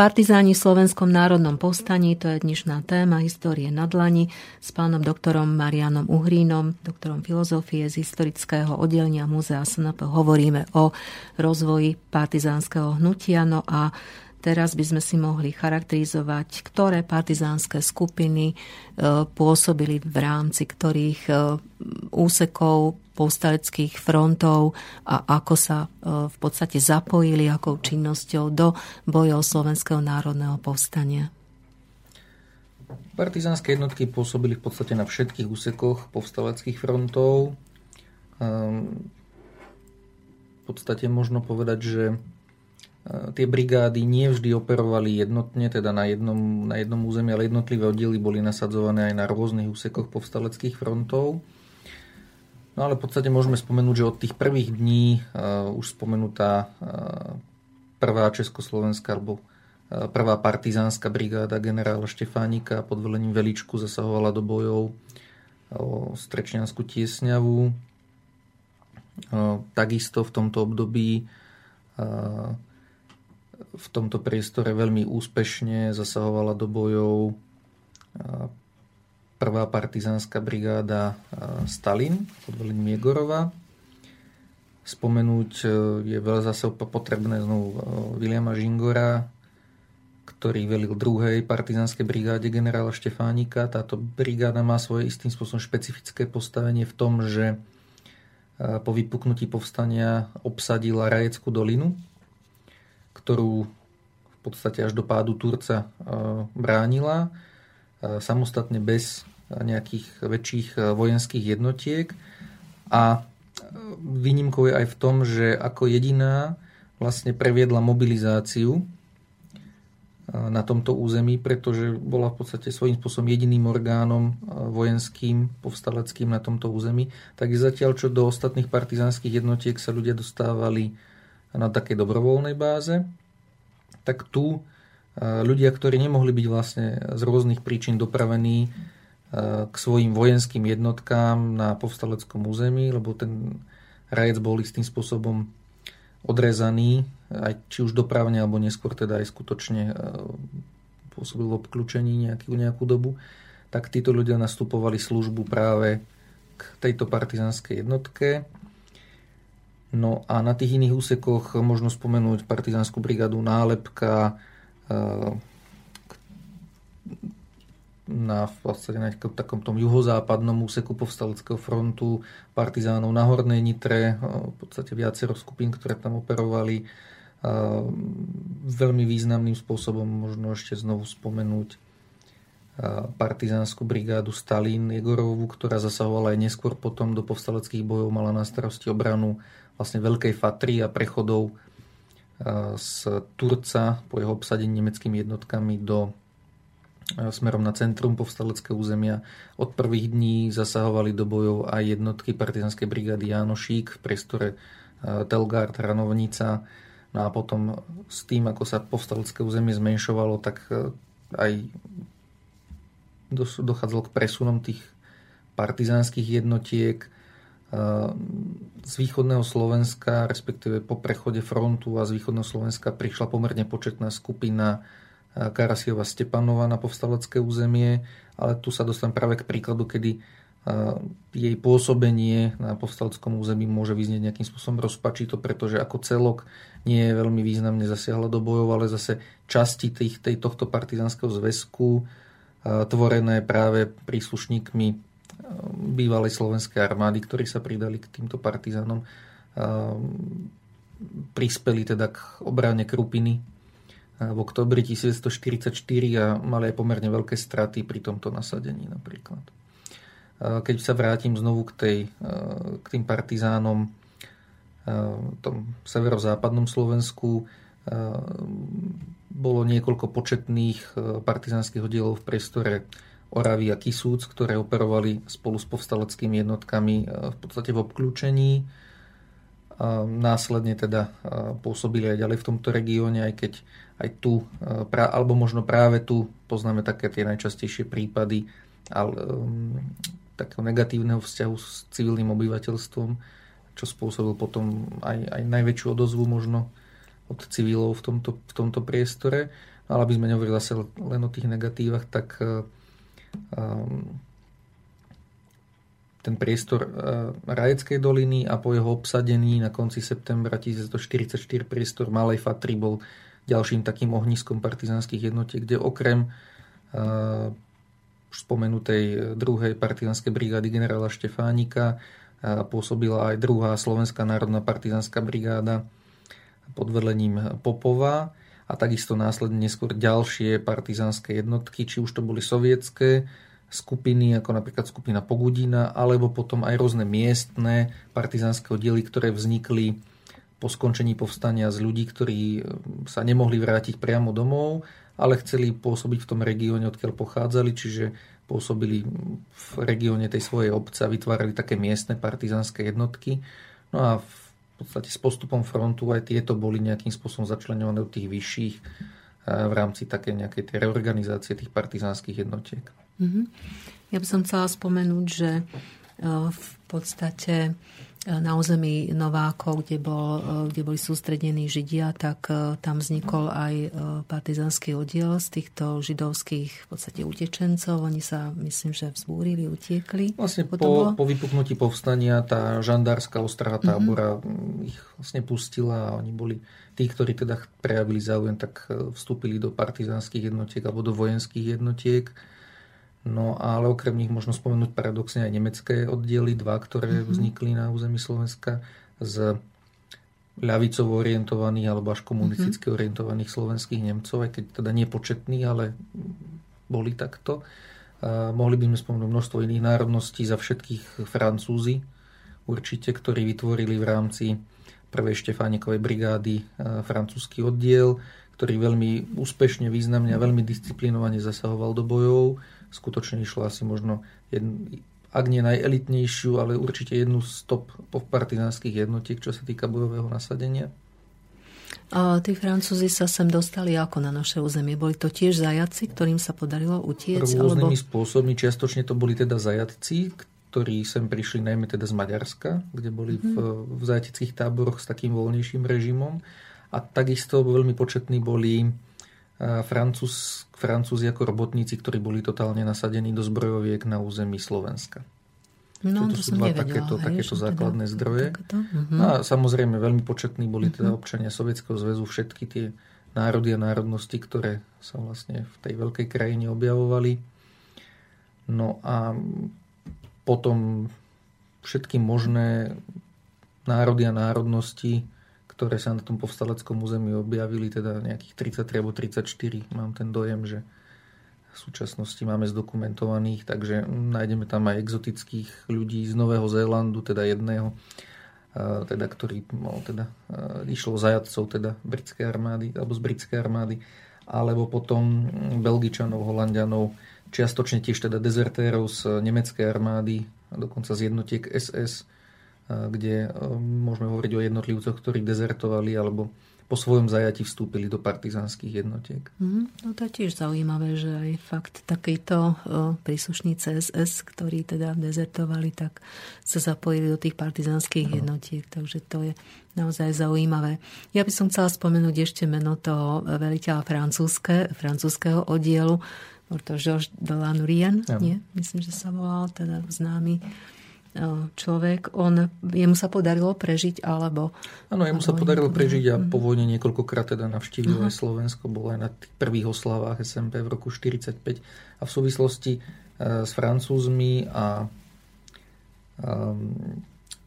Partizáni v Slovenskom národnom povstaní, to je dnešná téma histórie na dlani s pánom doktorom Marianom Uhrínom, doktorom filozofie z historického oddelenia Múzea SNP. Hovoríme o rozvoji partizánskeho hnutia, no a Teraz by sme si mohli charakterizovať, ktoré partizánske skupiny e, pôsobili v rámci ktorých e, úsekov povstaleckých frontov a ako sa e, v podstate zapojili akou činnosťou do bojov Slovenského národného povstania. Partizánske jednotky pôsobili v podstate na všetkých úsekoch povstaleckých frontov. Ehm, v podstate možno povedať, že tie brigády nie vždy operovali jednotne, teda na jednom, na jednom území, ale jednotlivé oddiely boli nasadzované aj na rôznych úsekoch povstaleckých frontov. No ale v podstate môžeme spomenúť, že od tých prvých dní uh, už spomenutá uh, prvá Československá alebo uh, prvá partizánska brigáda generála Štefánika pod velením Veličku zasahovala do bojov o Strečňanskú tiesňavu. Takisto v tomto období v tomto priestore veľmi úspešne zasahovala do bojov prvá partizánska brigáda Stalin pod velením Jegorova. Spomenúť e, je veľa zase potrebné znovu e, Viliama Žingora, ktorý velil druhej partizánskej brigáde generála Štefánika. Táto brigáda má svoje istým spôsobom špecifické postavenie v tom, že e, po vypuknutí povstania obsadila Rajeckú dolinu, ktorú v podstate až do pádu Turca e, bránila e, samostatne bez nejakých väčších e, vojenských jednotiek a výnimkou je aj v tom, že ako jediná vlastne previedla mobilizáciu na tomto území, pretože bola v podstate svojím spôsobom jediným orgánom vojenským, povstaleckým na tomto území. Tak zatiaľ, čo do ostatných partizánskych jednotiek sa ľudia dostávali na takej dobrovoľnej báze, tak tu e, ľudia, ktorí nemohli byť vlastne z rôznych príčin dopravení e, k svojim vojenským jednotkám na povstaleckom území, lebo ten rajec bol istým spôsobom odrezaný, aj či už dopravne, alebo neskôr teda aj skutočne e, pôsobil v obklúčení nejakú, nejakú dobu, tak títo ľudia nastupovali službu práve k tejto partizánskej jednotke. No a na tých iných úsekoch možno spomenúť partizánsku brigádu Nálepka, na v podstate na takom tom juhozápadnom úseku povstaleckého frontu partizánov na Hornej Nitre, eh, v podstate viacero skupín, ktoré tam operovali. Eh, veľmi významným spôsobom možno ešte znovu spomenúť partizánsku brigádu Stalin Jegorovú, ktorá zasahovala aj neskôr potom do povstaleckých bojov, mala na starosti obranu vlastne Veľkej Fatry a prechodov z Turca po jeho obsadení nemeckými jednotkami do e, smerom na centrum povstaleckého územia. Od prvých dní zasahovali do bojov aj jednotky partizanskej brigády Jánošík v priestore e, Telgard, Ranovnica. No a potom s tým, ako sa povstalecké územie zmenšovalo, tak aj dochádzalo k presunom tých partizánskych jednotiek z východného Slovenska, respektíve po prechode frontu a z východného Slovenska prišla pomerne početná skupina Karasiova Stepanova na povstalecké územie, ale tu sa dostanem práve k príkladu, kedy jej pôsobenie na povstaleckom území môže vyznieť nejakým spôsobom rozpačito, pretože ako celok nie je veľmi významne zasiahla do bojov, ale zase časti tých, tej, tohto partizánskeho zväzku tvorené práve príslušníkmi bývalej slovenskej armády, ktorí sa pridali k týmto partizánom, prispeli teda k obrane Krupiny v oktobri 1944 a mali aj pomerne veľké straty pri tomto nasadení napríklad. Keď sa vrátim znovu k, tej, k tým partizánom v tom severozápadnom Slovensku, bolo niekoľko početných partizánskych oddielov v priestore Oravy a Kisúc, ktoré operovali spolu s povstaleckými jednotkami e, v podstate v obklúčení. Následne teda e, pôsobili aj ďalej v tomto regióne, aj keď aj tu, e, alebo možno práve tu poznáme také tie najčastejšie prípady ale, takého negatívneho vzťahu s civilným obyvateľstvom, čo spôsobil potom aj, aj najväčšiu odozvu možno od civilov v tomto, v tomto priestore. ale aby sme nehovorili zase len o tých negatívach, tak um, ten priestor Rajeckej doliny a po jeho obsadení na konci septembra 1944 priestor Malej Fatry bol ďalším takým ohniskom partizánskych jednotiek, kde okrem už spomenutej druhej partizánskej brigády generála Štefánika pôsobila aj druhá Slovenská národná partizánska brigáda pod velením Popova a takisto následne neskôr ďalšie partizánske jednotky, či už to boli sovietské skupiny, ako napríklad skupina Pogudina, alebo potom aj rôzne miestne partizánske oddiely, ktoré vznikli po skončení povstania z ľudí, ktorí e, sa nemohli vrátiť priamo domov, ale chceli pôsobiť v tom regióne, odkiaľ pochádzali, čiže pôsobili v regióne tej svojej obce a vytvárali také miestne partizánske jednotky. No a v podstate s postupom frontu aj tieto boli nejakým spôsobom začlenované do tých vyšších e, v rámci také nejakej tej reorganizácie tých partizánskych jednotiek. Mm-hmm. Ja by som chcela spomenúť, že e, v podstate na území Novákov, kde, bol, e, kde boli sústredení Židia, tak tam vznikol aj partizánsky oddiel z týchto židovských v podstate utečencov. Oni sa, myslím, že vzbúrili, utiekli. Vlastne po, po vypuknutí povstania tá žandárska ostraha mhm. tábora mm-hmm. ich vlastne pustila a oni boli tí, ktorí teda prejavili záujem, tak vstúpili do partizánskych jednotiek alebo do vojenských jednotiek No ale okrem nich možno spomenúť paradoxne aj nemecké oddiely, dva, ktoré mm-hmm. vznikli na území Slovenska z ľavicovo orientovaných alebo až komunisticky mm-hmm. orientovaných slovenských Nemcov, aj keď teda nepočetní, ale boli takto. A mohli by sme spomenúť množstvo iných národností za všetkých Francúzi, určite, ktorí vytvorili v rámci prvej Štefánikovej brigády francúzsky oddiel, ktorý veľmi úspešne, významne a veľmi disciplinovane zasahoval do bojov skutočne išlo asi možno, jedn, ak nie najelitnejšiu, ale určite jednu z top partizánskych jednotiek, čo sa týka bojového nasadenia. A tí Francúzi sa sem dostali ako na naše územie? Boli to tiež zajaci, ktorým sa podarilo utiecť? Rôznymi alebo... spôsobmi. Čiastočne to boli teda zajatci, ktorí sem prišli najmä teda z Maďarska, kde boli v, v zajateckých táboroch s takým voľnejším režimom. A takisto veľmi početní boli Francúz, Francúzi ako robotníci, ktorí boli totálne nasadení do zbrojoviek na území Slovenska. No, to, to sú dva nevedela, takéto, hej, takéto základné teda, zdroje. Takéto? Uh-huh. No a samozrejme veľmi početní boli teda uh-huh. občania Sovietskeho zväzu, všetky tie národy a národnosti, ktoré sa vlastne v tej veľkej krajine objavovali. No a potom všetky možné národy a národnosti ktoré sa na tom povstaleckom území objavili, teda nejakých 33 alebo 34. Mám ten dojem, že v súčasnosti máme zdokumentovaných, takže nájdeme tam aj exotických ľudí z Nového Zélandu, teda jedného, teda, ktorý no, teda, išlo zajadcov teda britskej armády, alebo z britskej armády, alebo potom Belgičanov, Holandianov, čiastočne tiež teda dezertérov z nemeckej armády, dokonca z jednotiek SS, kde môžeme hovoriť o jednotlivcoch, ktorí dezertovali alebo po svojom zajati vstúpili do partizánskych jednotiek. Mm, no to je tiež zaujímavé, že aj fakt takýto príslušníci SS, ktorí teda dezertovali, tak sa zapojili do tých partizánskych no. jednotiek, takže to je naozaj zaujímavé. Ja by som chcela spomenúť ešte meno toho veliteľa francúzske, francúzského oddielu, to Georges de Lanurien, nie? Myslím, že sa volal teda známy človek, on, jemu sa podarilo prežiť, alebo... Áno, jemu sa podarilo prežiť a po vojne niekoľkokrát teda navštívil uh-huh. aj Slovensko, bol aj na tých prvých oslavách SMP v roku 45 a v súvislosti s Francúzmi a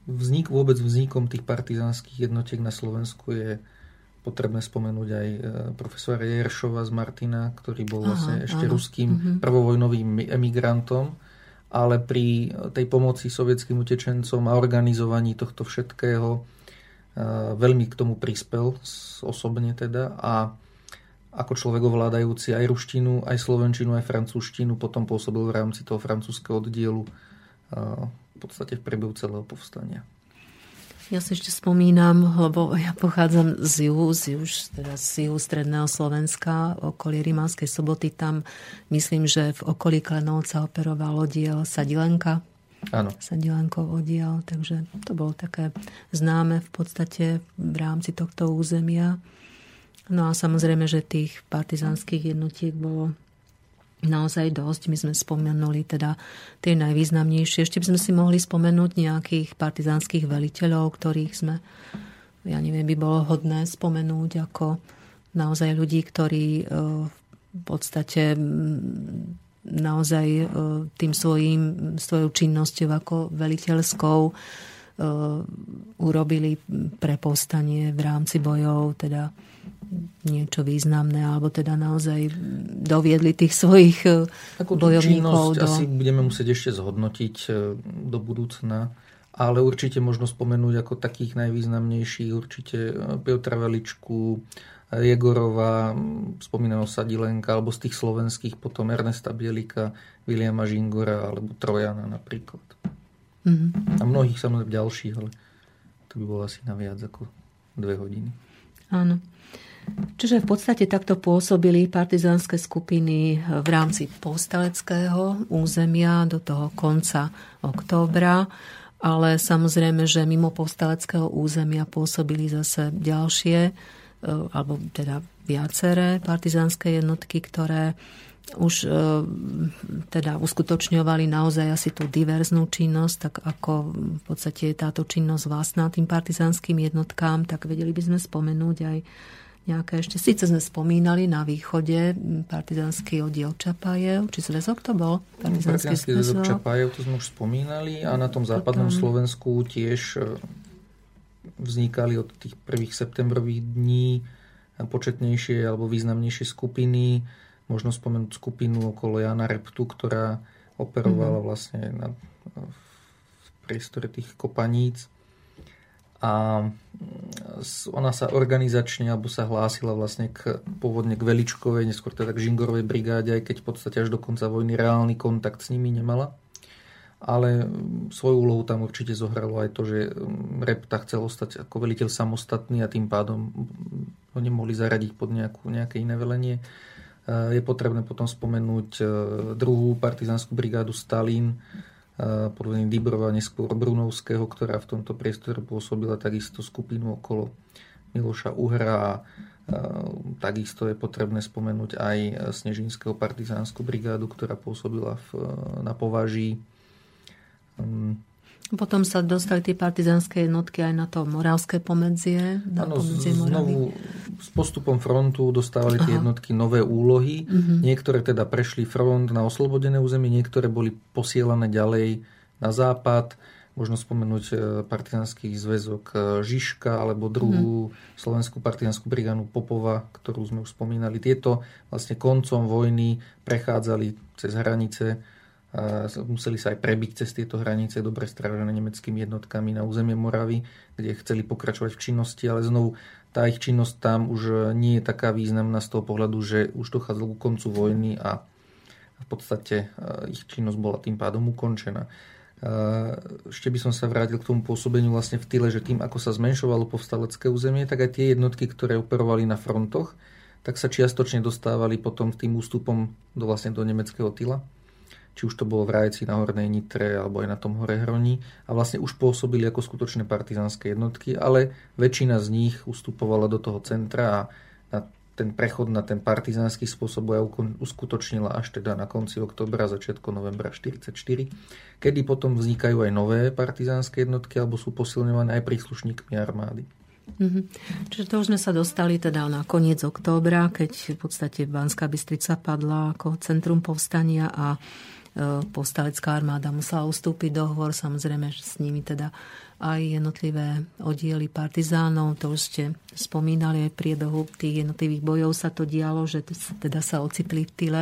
vznik, vôbec vznikom tých partizánskych jednotiek na Slovensku je potrebné spomenúť aj profesora Jeršova z Martina, ktorý bol vlastne Aha, ešte áno. ruským uh-huh. prvovojnovým emigrantom ale pri tej pomoci sovietským utečencom a organizovaní tohto všetkého veľmi k tomu prispel osobne teda a ako človek ovládajúci aj ruštinu, aj slovenčinu, aj francúzštinu, potom pôsobil v rámci toho francúzského oddielu v podstate v priebehu celého povstania. Ja si ešte spomínam, lebo ja pochádzam z juhu, z juhu, teda z juhu stredného Slovenska, okolie Rimavskej soboty. Tam myslím, že v okolí Klenovca operoval oddiel Sadilenka. Áno. Sadilenkov oddiel, takže to bolo také známe v podstate v rámci tohto územia. No a samozrejme, že tých partizánskych jednotiek bolo naozaj dosť. My sme spomenuli teda tie najvýznamnejšie. Ešte by sme si mohli spomenúť nejakých partizánskych veliteľov, ktorých sme, ja neviem, by bolo hodné spomenúť ako naozaj ľudí, ktorí e, v podstate naozaj e, tým svojím, svojou činnosťou ako veliteľskou e, urobili pre povstanie v rámci bojov, teda niečo významné, alebo teda naozaj doviedli tých svojich e, Takú bojovníkov. do... asi budeme musieť ešte zhodnotiť do budúcna, ale určite možno spomenúť ako takých najvýznamnejších určite Piotra Veličku, Jegorova, spomínaného Sadilenka, alebo z tých slovenských potom Ernesta Bielika, Viliama Žingora alebo Trojana napríklad. Mm-hmm. A mnohých samozrejme ďalších, ale to by bolo asi na viac ako dve hodiny. Áno. Čiže v podstate takto pôsobili partizánske skupiny v rámci povstaleckého územia do toho konca októbra, ale samozrejme, že mimo povstaleckého územia pôsobili zase ďalšie E, alebo teda viaceré partizánske jednotky, ktoré už e, teda uskutočňovali naozaj asi tú diverznú činnosť, tak ako v podstate táto činnosť vlastná tým partizánskym jednotkám, tak vedeli by sme spomenúť aj nejaké ešte, síce sme spomínali na východe partizánsky oddiel Čapajev, či zväzok to bol? Partizánsky, partizánsky zväzok Čapajev, to sme už spomínali a na tom západnom Potom... Slovensku tiež e, vznikali od tých prvých septembrových dní početnejšie alebo významnejšie skupiny. Možno spomenúť skupinu okolo Jana Reptu, ktorá operovala mm-hmm. vlastne na, v priestore tých kopaníc. A ona sa organizačne alebo sa hlásila vlastne k, pôvodne k Veličkovej, neskôr teda k Žingorovej brigáde, aj keď v podstate až do konca vojny reálny kontakt s nimi nemala ale svoju úlohu tam určite zohralo aj to, že Repta chcel ostať ako veliteľ samostatný a tým pádom ho nemohli zaradiť pod nejakú, nejaké iné velenie. Je potrebné potom spomenúť e, druhú partizánsku brigádu Stalin e, pod vedením Dibrova, neskôr Brunovského, ktorá v tomto priestore pôsobila takisto skupinu okolo Miloša Uhra a e, takisto je potrebné spomenúť aj Snežinského partizánsku brigádu, ktorá pôsobila v, na Považí. Um, Potom sa dostali tie partizánske jednotky aj na to moravské pomedzie. Pomedzie znovu s postupom frontu dostávali tie Aha. jednotky nové úlohy. Uh-huh. Niektoré teda prešli front na oslobodené územie, niektoré boli posielané ďalej na západ. Možno spomenúť e, partizánsky zväzok e, Žižka alebo druhú uh-huh. slovenskú partizánsku brigánu Popova, ktorú sme už spomínali. Tieto vlastne koncom vojny prechádzali cez hranice museli sa aj prebiť cez tieto hranice dobre strážené nemeckými jednotkami na územie Moravy, kde chceli pokračovať v činnosti, ale znovu tá ich činnosť tam už nie je taká významná z toho pohľadu, že už dochádzalo ku koncu vojny a v podstate e, ich činnosť bola tým pádom ukončená. E, ešte by som sa vrátil k tomu pôsobeniu vlastne v tyle, že tým, ako sa zmenšovalo povstalecké územie, tak aj tie jednotky, ktoré operovali na frontoch, tak sa čiastočne dostávali potom tým ústupom do, vlastne do nemeckého tyla či už to bolo v Rajci na Hornej Nitre alebo aj na tom Hore Hroni a vlastne už pôsobili ako skutočné partizánske jednotky, ale väčšina z nich ustupovala do toho centra a na ten prechod na ten partizánsky spôsob boja uskutočnila až teda na konci oktobra, začiatku novembra 1944, kedy potom vznikajú aj nové partizánske jednotky alebo sú posilňované aj príslušníkmi armády. Mm-hmm. Čiže to už sme sa dostali teda na koniec októbra, keď v podstate Banská Bystrica padla ako centrum povstania a povstalecká armáda musela ustúpiť dohovor, samozrejme s nimi teda aj jednotlivé oddiely partizánov, to už ste spomínali aj priebehu tých jednotlivých bojov sa to dialo, že teda sa ocitli v tyle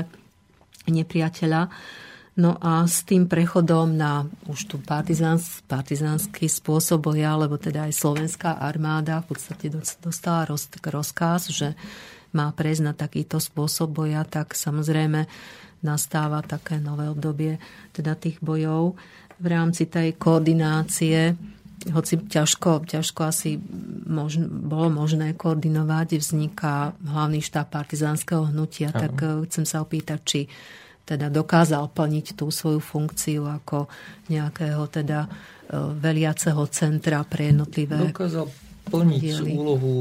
nepriateľa. No a s tým prechodom na už tu partizáns, partizánsky spôsob boja, lebo teda aj slovenská armáda v podstate dostala roz, rozkaz, že má prejsť na takýto spôsob boja, tak samozrejme nastáva také nové obdobie teda tých bojov v rámci tej koordinácie hoci ťažko, ťažko asi možno, bolo možné koordinovať, vzniká hlavný štáb partizánskeho hnutia, ano. tak eh, chcem sa opýtať, či teda dokázal plniť tú svoju funkciu ako nejakého teda eh, veliaceho centra pre jednotlivé Dokázal plniť diely. úlohu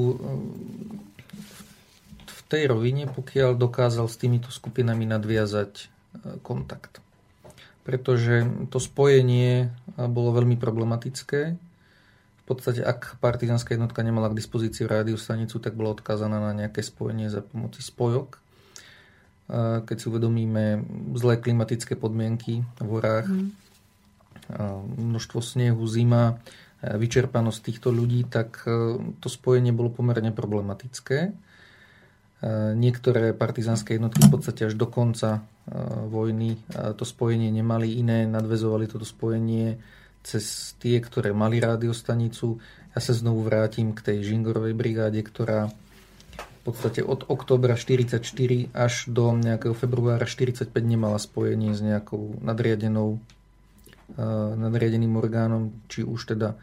tej rovine, pokiaľ dokázal s týmito skupinami nadviazať e, kontakt. Pretože to spojenie bolo veľmi problematické. V podstate, ak partizánska jednotka nemala k dispozícii rádiostanicu, tak bola odkázaná na nejaké spojenie za pomoci spojok. Keď si uvedomíme zlé klimatické podmienky v horách, mm. množstvo snehu, zima, vyčerpanosť týchto ľudí, tak e, to spojenie bolo pomerne problematické. E, niektoré partizánske jednotky v podstate až do konca e, vojny to spojenie nemali, iné nadvezovali toto spojenie cez tie, ktoré mali rádiostanicu. Ja sa znovu vrátim k tej Žingorovej brigáde, ktorá v podstate od oktobra 44 až do nejakého februára 45 nemala spojenie s nejakou nadriadenou nadriadeným orgánom, či už teda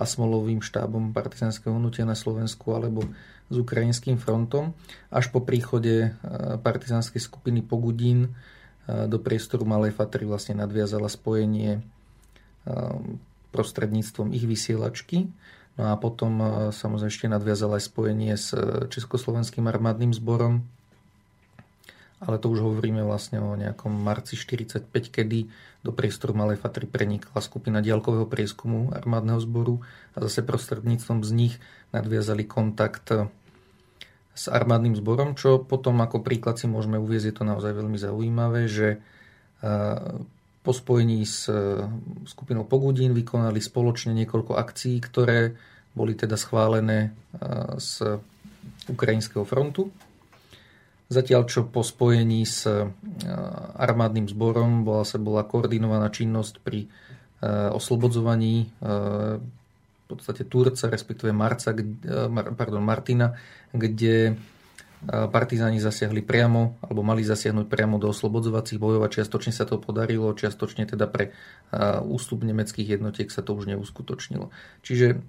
Asmolovým štábom partizánskeho hnutia na Slovensku alebo s ukrajinským frontom, až po príchode partizánskej skupiny Pogudín do priestoru Malej Fatry vlastne nadviazala spojenie prostredníctvom ich vysielačky. No a potom samozrejme ešte nadviazala aj spojenie s Československým armádnym zborom, ale to už hovoríme vlastne o nejakom marci 45, kedy do priestoru Malej Fatry prenikla skupina diaľkového prieskumu armádneho zboru a zase prostredníctvom z nich nadviazali kontakt s armádnym zborom, čo potom ako príklad si môžeme uvieť, je to naozaj veľmi zaujímavé, že po spojení s skupinou Pogudín vykonali spoločne niekoľko akcií, ktoré boli teda schválené z Ukrajinského frontu. Zatiaľ, čo po spojení s e, armádnym zborom bola sa bola koordinovaná činnosť pri e, oslobodzovaní e, v podstate Turca, respektíve Marca, pardon, Martina, kde partizáni zasiahli priamo, alebo mali zasiahnuť priamo do oslobodzovacích bojov a čiastočne sa to podarilo, čiastočne teda pre ústup nemeckých jednotiek sa to už neuskutočnilo. Čiže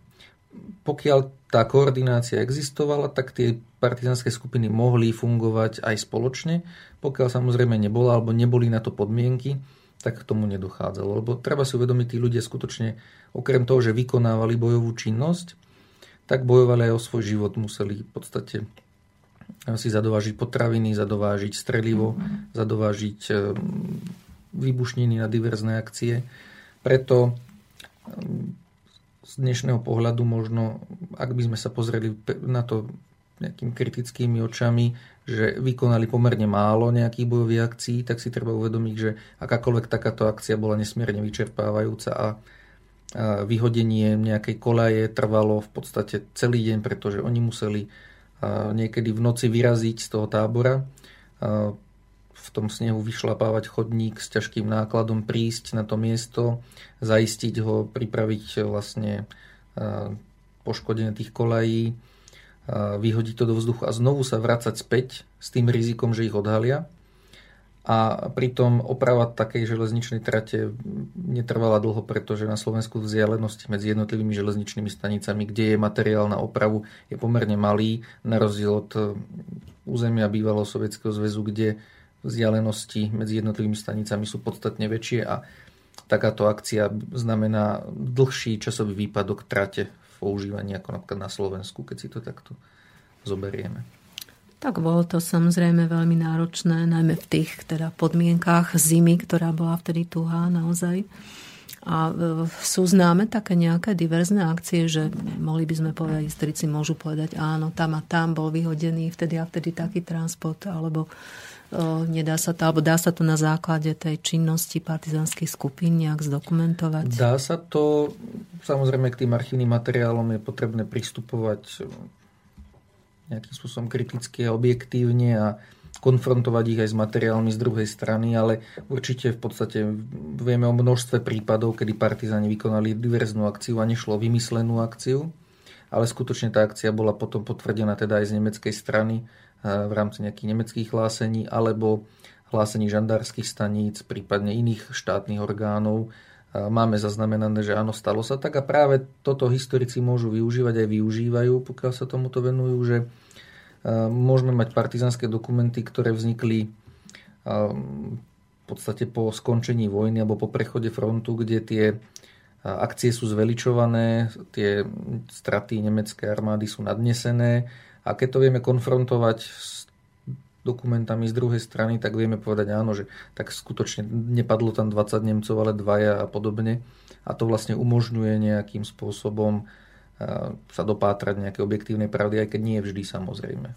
pokiaľ tá koordinácia existovala, tak tie partizánske skupiny mohli fungovať aj spoločne. Pokiaľ samozrejme nebola alebo neboli na to podmienky, tak k tomu nedochádzalo. Lebo treba si uvedomiť, tí ľudia skutočne, okrem toho, že vykonávali bojovú činnosť, tak bojovali aj o svoj život. Museli v podstate si zadovážiť potraviny, zadovážiť strelivo, mm-hmm. zadovážiť ehm, výbušniny na diverzné akcie. Preto ehm, z dnešného pohľadu možno, ak by sme sa pozreli na to nejakými kritickými očami, že vykonali pomerne málo nejakých bojových akcií, tak si treba uvedomiť, že akákoľvek takáto akcia bola nesmierne vyčerpávajúca a vyhodenie nejakej kolaje trvalo v podstate celý deň, pretože oni museli niekedy v noci vyraziť z toho tábora. V tom snehu vyšlapávať chodník s ťažkým nákladom, prísť na to miesto, zaistiť ho, pripraviť vlastne poškodenie tých kolají, vyhodiť to do vzduchu a znovu sa vrácať späť s tým rizikom, že ich odhalia. A pritom oprava takej železničnej trate netrvala dlho, pretože na Slovensku vzdialenosti medzi jednotlivými železničnými stanicami, kde je materiál na opravu, je pomerne malý, na rozdiel od územia bývalého Sovietskeho zväzu, kde vzdialenosti medzi jednotlivými stanicami sú podstatne väčšie a takáto akcia znamená dlhší časový výpadok trate používaní ako napríklad na Slovensku, keď si to takto zoberieme. Tak bolo to samozrejme veľmi náročné, najmä v tých teda podmienkách zimy, ktorá bola vtedy tuhá naozaj. A e, sú známe také nejaké diverzné akcie, že mohli by sme povedať, historici môžu povedať, áno, tam a tam bol vyhodený vtedy a vtedy taký transport, alebo nedá sa to, alebo dá sa to na základe tej činnosti partizánskych skupín nejak zdokumentovať? Dá sa to, samozrejme k tým archívnym materiálom je potrebné pristupovať nejakým spôsobom kriticky a objektívne a konfrontovať ich aj s materiálmi z druhej strany, ale určite v podstate vieme o množstve prípadov, kedy partizáni vykonali diverznú akciu a nešlo vymyslenú akciu, ale skutočne tá akcia bola potom potvrdená teda aj z nemeckej strany v rámci nejakých nemeckých hlásení alebo hlásení žandárskych staníc, prípadne iných štátnych orgánov. Máme zaznamenané, že áno, stalo sa tak a práve toto historici môžu využívať aj využívajú, pokiaľ sa tomuto venujú, že môžeme mať partizánske dokumenty, ktoré vznikli v podstate po skončení vojny alebo po prechode frontu, kde tie akcie sú zveličované, tie straty nemeckej armády sú nadnesené a keď to vieme konfrontovať s dokumentami z druhej strany, tak vieme povedať áno, že tak skutočne nepadlo tam 20 Nemcov, ale dvaja a podobne. A to vlastne umožňuje nejakým spôsobom sa dopátrať nejaké objektívnej pravdy, aj keď nie vždy samozrejme.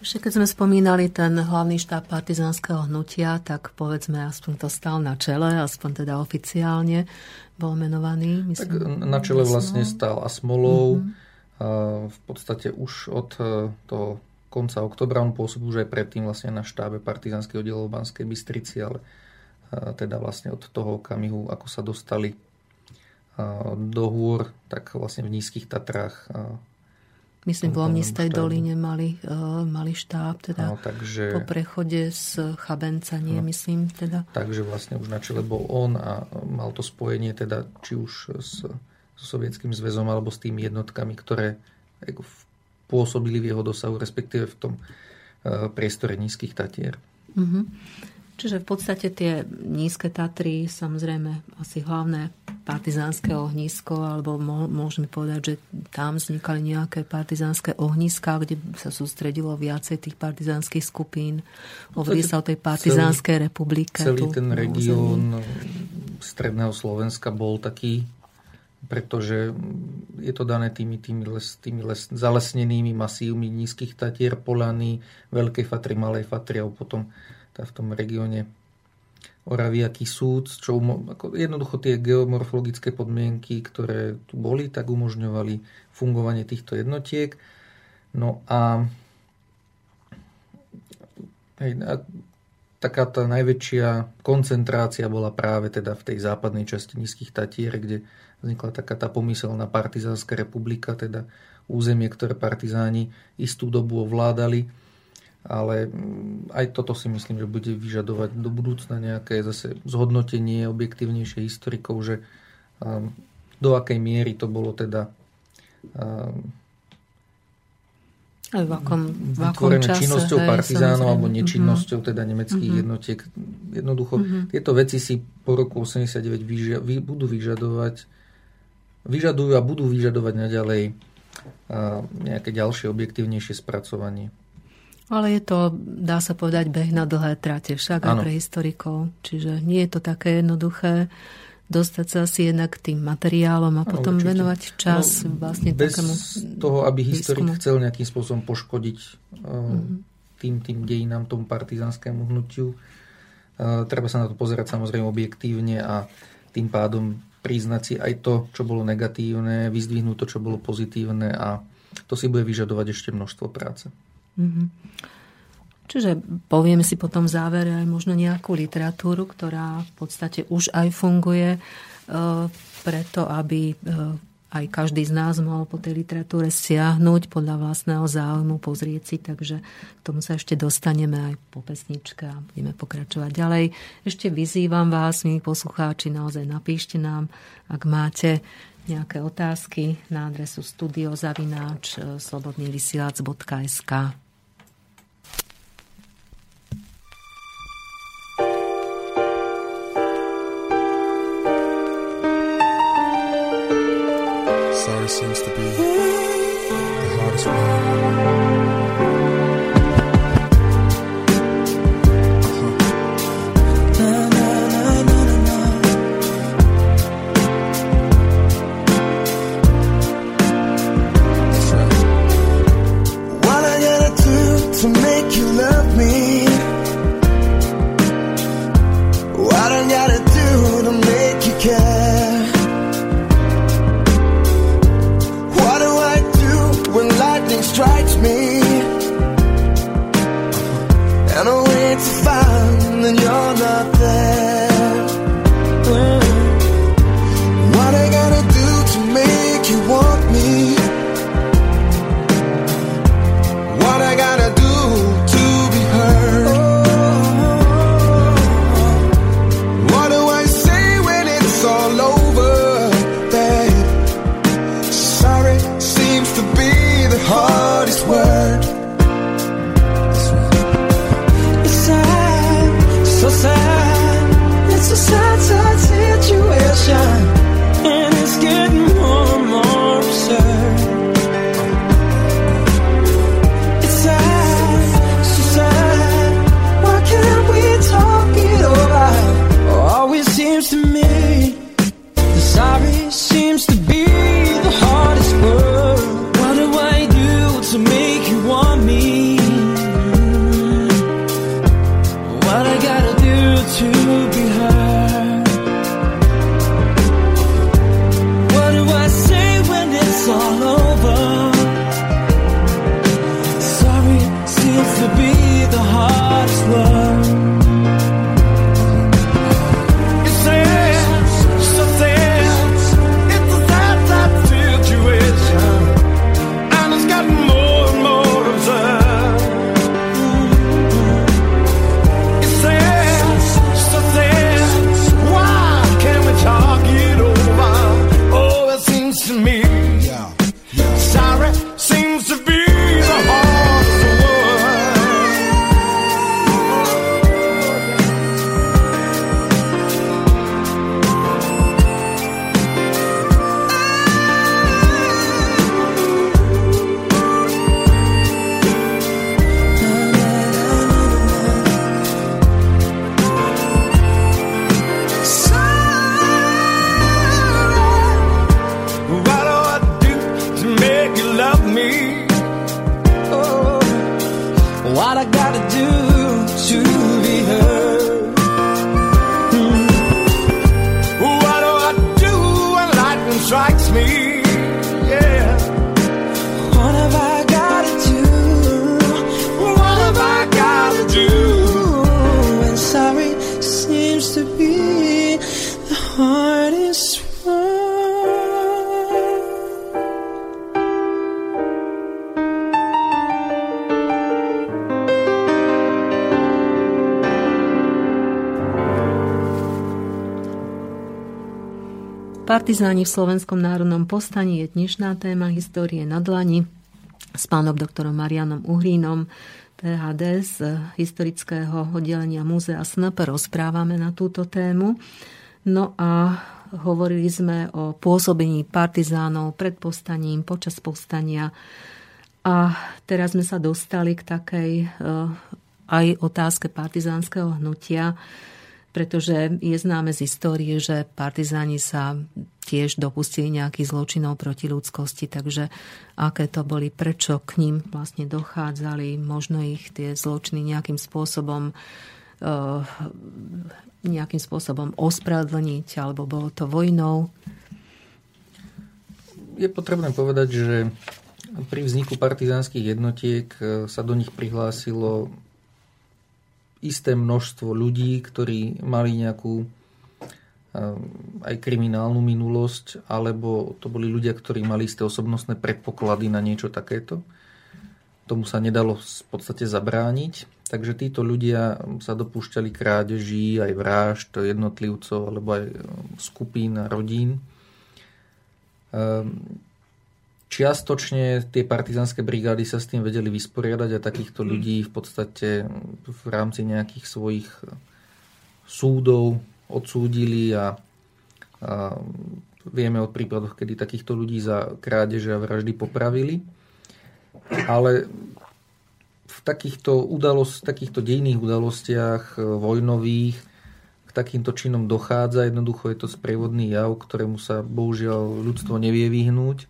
Ešte keď sme spomínali ten hlavný štáb partizánskeho hnutia, tak povedzme, aspoň to stal na čele, aspoň teda oficiálne bol menovaný. Myslím, tak na čele vlastne stal Asmolov. Mm-hmm. V podstate už od e, toho konca oktobra on pôsobil už aj predtým vlastne na štábe partizánskeho oddielu v Banskej Bystrici, ale teda vlastne od toho okamihu, ako sa dostali do hôr, tak vlastne v nízkych Tatrách Myslím, v Lomnistej doline mali, uh, mali štáb, teda no, takže, po prechode z Chabenca, nie no, myslím teda. Takže vlastne už na čele bol on a mal to spojenie teda či už s, Sovietským zväzom alebo s tými jednotkami, ktoré pôsobili v jeho dosahu, respektíve v tom uh, priestore nízkych Tatier. Uh-huh. Čiže v podstate tie nízke Tatry, samozrejme asi hlavné partizánske ohnisko, alebo môžeme povedať, že tam vznikali nejaké partizánske ohniska, kde sa sústredilo viacej tých partizánskych skupín. Hovorí sa o tej partizánskej celý, republike. Celý ten región stredného Slovenska bol taký, pretože je to dané tými, tými, les, tými les, zalesnenými masívmi nízkych Tatier, Polany, Veľkej Fatry, Malej Fatry a potom v tom regióne Oraviaky súd, čo ako jednoducho tie geomorfologické podmienky, ktoré tu boli, tak umožňovali fungovanie týchto jednotiek. No a, hej, a taká tá najväčšia koncentrácia bola práve teda v tej západnej časti Nízkych Tatier, kde vznikla taká tá pomyselná partizánska republika, teda územie, ktoré partizáni istú dobu ovládali ale mm, aj toto si myslím, že bude vyžadovať do budúcna nejaké zase zhodnotenie objektívnejšie historikov, že um, do akej miery to bolo teda um, v akom, v akom čase, činnosťou partizánov alebo nečinnosťou uh-huh. teda nemeckých uh-huh. jednotiek. Jednoducho uh-huh. tieto veci si po roku 89 vyžia, vy, budú vyžadovať vyžadujú a budú vyžadovať naďalej uh, nejaké ďalšie objektívnejšie spracovanie. Ale je to, dá sa povedať, beh na dlhé trate, však aj pre historikov. Čiže nie je to také jednoduché dostať sa asi jednak k tým materiálom a ano, potom určite. venovať čas no, vlastne bez takému toho, aby historik výskumu. chcel nejakým spôsobom poškodiť uh, tým, tým dejinám, tomu partizánskému hnutiu. Uh, treba sa na to pozerať samozrejme objektívne a tým pádom priznať si aj to, čo bolo negatívne, vyzdvihnúť to, čo bolo pozitívne a to si bude vyžadovať ešte množstvo práce. Mm-hmm. Čiže povieme si potom v závere aj možno nejakú literatúru, ktorá v podstate už aj funguje e, preto, aby e, aj každý z nás mohol po tej literatúre siahnuť podľa vlastného záujmu, pozrieť si, takže k tomu sa ešte dostaneme aj po pesničke a budeme pokračovať ďalej. Ešte vyzývam vás, milí poslucháči, naozaj napíšte nám, ak máte nejaké otázky na adresu studiozavináč slobodnývysielac.sk. seems to be the hardest one. I gotta Partizáni v Slovenskom národnom povstaní je dnešná téma histórie na dlani s pánom doktorom Marianom Uhrínom, PHD z historického oddelenia Múzea SNP rozprávame na túto tému. No a hovorili sme o pôsobení partizánov pred povstaním, počas povstania. A teraz sme sa dostali k takej eh, aj otázke partizánskeho hnutia, pretože je známe z histórie, že partizáni sa tiež dopustili nejakých zločinov proti ľudskosti, takže aké to boli, prečo k ním vlastne dochádzali, možno ich tie zločiny nejakým spôsobom eh, nejakým spôsobom ospravedlniť, alebo bolo to vojnou. Je potrebné povedať, že pri vzniku partizánskych jednotiek e, sa do nich prihlásilo isté množstvo ľudí, ktorí mali nejakú e, aj kriminálnu minulosť, alebo to boli ľudia, ktorí mali isté osobnostné predpoklady na niečo takéto. Tomu sa nedalo v podstate zabrániť. Takže títo ľudia sa dopúšťali krádeží, aj vražd jednotlivcov, alebo aj e, skupín a rodín. Čiastočne tie partizánske brigády sa s tým vedeli vysporiadať a takýchto ľudí v podstate v rámci nejakých svojich súdov odsúdili a, a vieme o prípadoch, kedy takýchto ľudí za krádeže a vraždy popravili. Ale v takýchto, udalost, takýchto dejných udalostiach e, vojnových k takýmto činom dochádza. Jednoducho je to sprievodný jav, ktorému sa bohužiaľ ľudstvo nevie vyhnúť.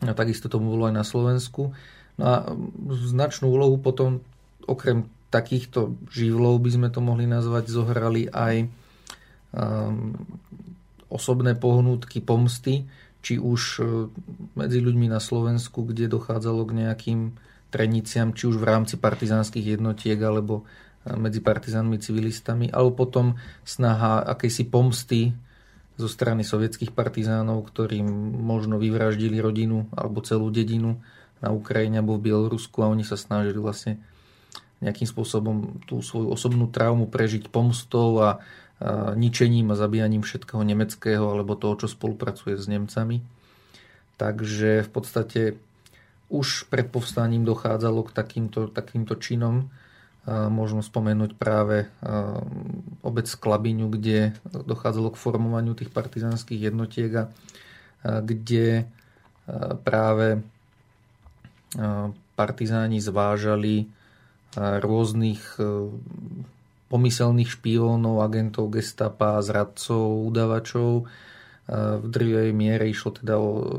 A takisto tomu bolo aj na Slovensku. No a značnú úlohu potom, okrem takýchto živlov, by sme to mohli nazvať, zohrali aj um, osobné pohnútky pomsty, či už uh, medzi ľuďmi na Slovensku, kde dochádzalo k nejakým treniciam, či už v rámci partizánskych jednotiek, alebo uh, medzi partizánmi civilistami, alebo potom snaha akejsi pomsty zo strany sovietských partizánov, ktorým možno vyvraždili rodinu alebo celú dedinu na Ukrajine alebo v Bielorusku a oni sa snažili vlastne nejakým spôsobom tú svoju osobnú traumu prežiť pomstou a, a ničením a zabíjaním všetkého nemeckého alebo toho, čo spolupracuje s Nemcami. Takže v podstate už pred povstaním dochádzalo k takýmto, takýmto činom Možno spomenúť práve obec Klabiňu, kde dochádzalo k formovaniu tých partizánskych jednotiek a kde práve partizáni zvážali rôznych pomyselných špiónov, agentov gestapa, zradcov, udavačov. V drvej miere išlo teda o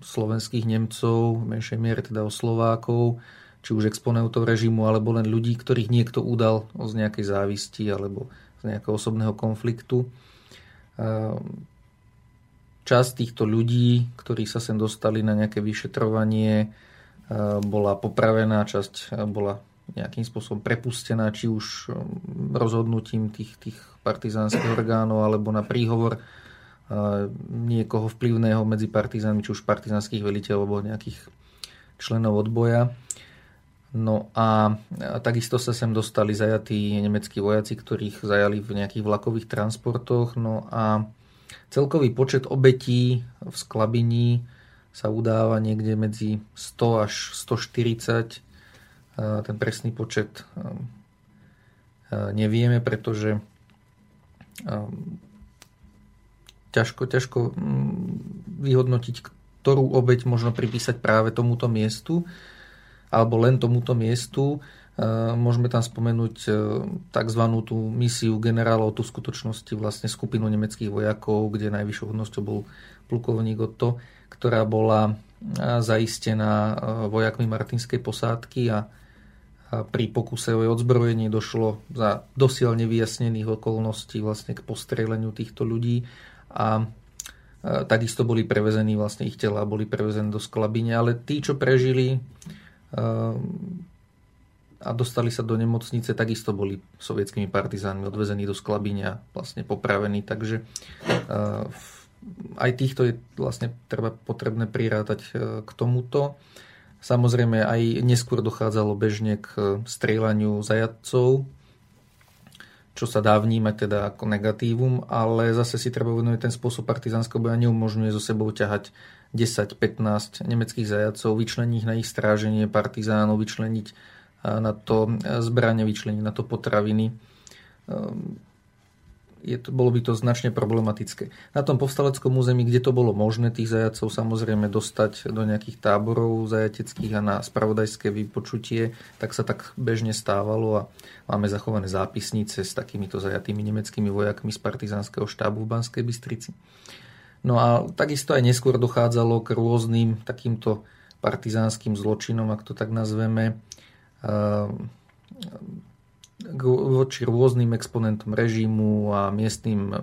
slovenských Nemcov, v menšej miere teda o Slovákov či už exponentov režimu, alebo len ľudí, ktorých niekto udal z nejakej závisti alebo z nejakého osobného konfliktu. Časť týchto ľudí, ktorí sa sem dostali na nejaké vyšetrovanie, bola popravená, časť bola nejakým spôsobom prepustená, či už rozhodnutím tých, tých partizánskych orgánov alebo na príhovor niekoho vplyvného medzi partizánmi, či už partizánskych veliteľov alebo nejakých členov odboja. No a takisto sa sem dostali zajatí nemeckí vojaci, ktorých zajali v nejakých vlakových transportoch. No a celkový počet obetí v Sklabini sa udáva niekde medzi 100 až 140. Ten presný počet nevieme, pretože ťažko, ťažko vyhodnotiť, ktorú obeď možno pripísať práve tomuto miestu alebo len tomuto miestu. E, môžeme tam spomenúť e, tzv. tú misiu generálov, tú skutočnosti vlastne skupinu nemeckých vojakov, kde najvyššou hodnosťou bol plukovník Otto, ktorá bola e, zaistená vojakmi Martinskej posádky a pri pokuse o odzbrojenie došlo za dosiaľ nevyjasnených okolností vlastne k postreleniu týchto ľudí a takisto boli prevezení, vlastne ich tela boli prevezené do sklabine, ale tí, čo prežili a dostali sa do nemocnice, takisto boli sovietskými partizánmi odvezení do sklabine a vlastne popravení, takže aj týchto je vlastne treba potrebné prirátať e, k tomuto. Samozrejme aj neskôr dochádzalo bežne k strieľaniu zajadcov, čo sa dá vnímať teda ako negatívum, ale zase si treba uvedomiť, ten spôsob partizánskeho boja neumožňuje so sebou ťahať 10-15 nemeckých zajacov, vyčleniť na ich stráženie partizánov, vyčleniť na to zbranie, vyčleniť na to potraviny. Ehm, je to, bolo by to značne problematické. Na tom povstaleckom území, kde to bolo možné, tých zajacov samozrejme dostať do nejakých táborov zajateckých a na spravodajské vypočutie, tak sa tak bežne stávalo a máme zachované zápisnice s takýmito zajatými nemeckými vojakmi z partizánskeho štábu v Banskej Bystrici. No a takisto aj neskôr dochádzalo k rôznym takýmto partizánskym zločinom, ak to tak nazveme, ehm, voči rôznym exponentom režimu a miestnym